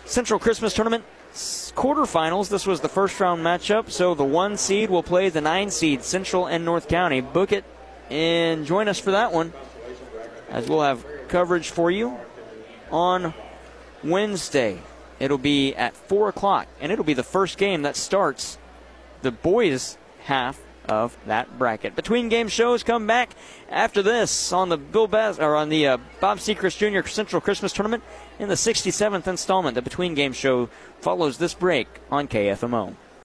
Speaker 2: Central Christmas Tournament quarterfinals. This was the first round matchup, so the one seed will play the nine seed, Central and North County. Book it and join us for that one, as we'll have coverage for you on Wednesday. It'll be at 4 o'clock, and it'll be the first game that starts the boys' half of that bracket. Between game shows come back after this on the Bill Bas- or on the uh, Bob Sechrist Jr. Central Christmas Tournament in the 67th installment. The Between Game Show follows this break on KFMO.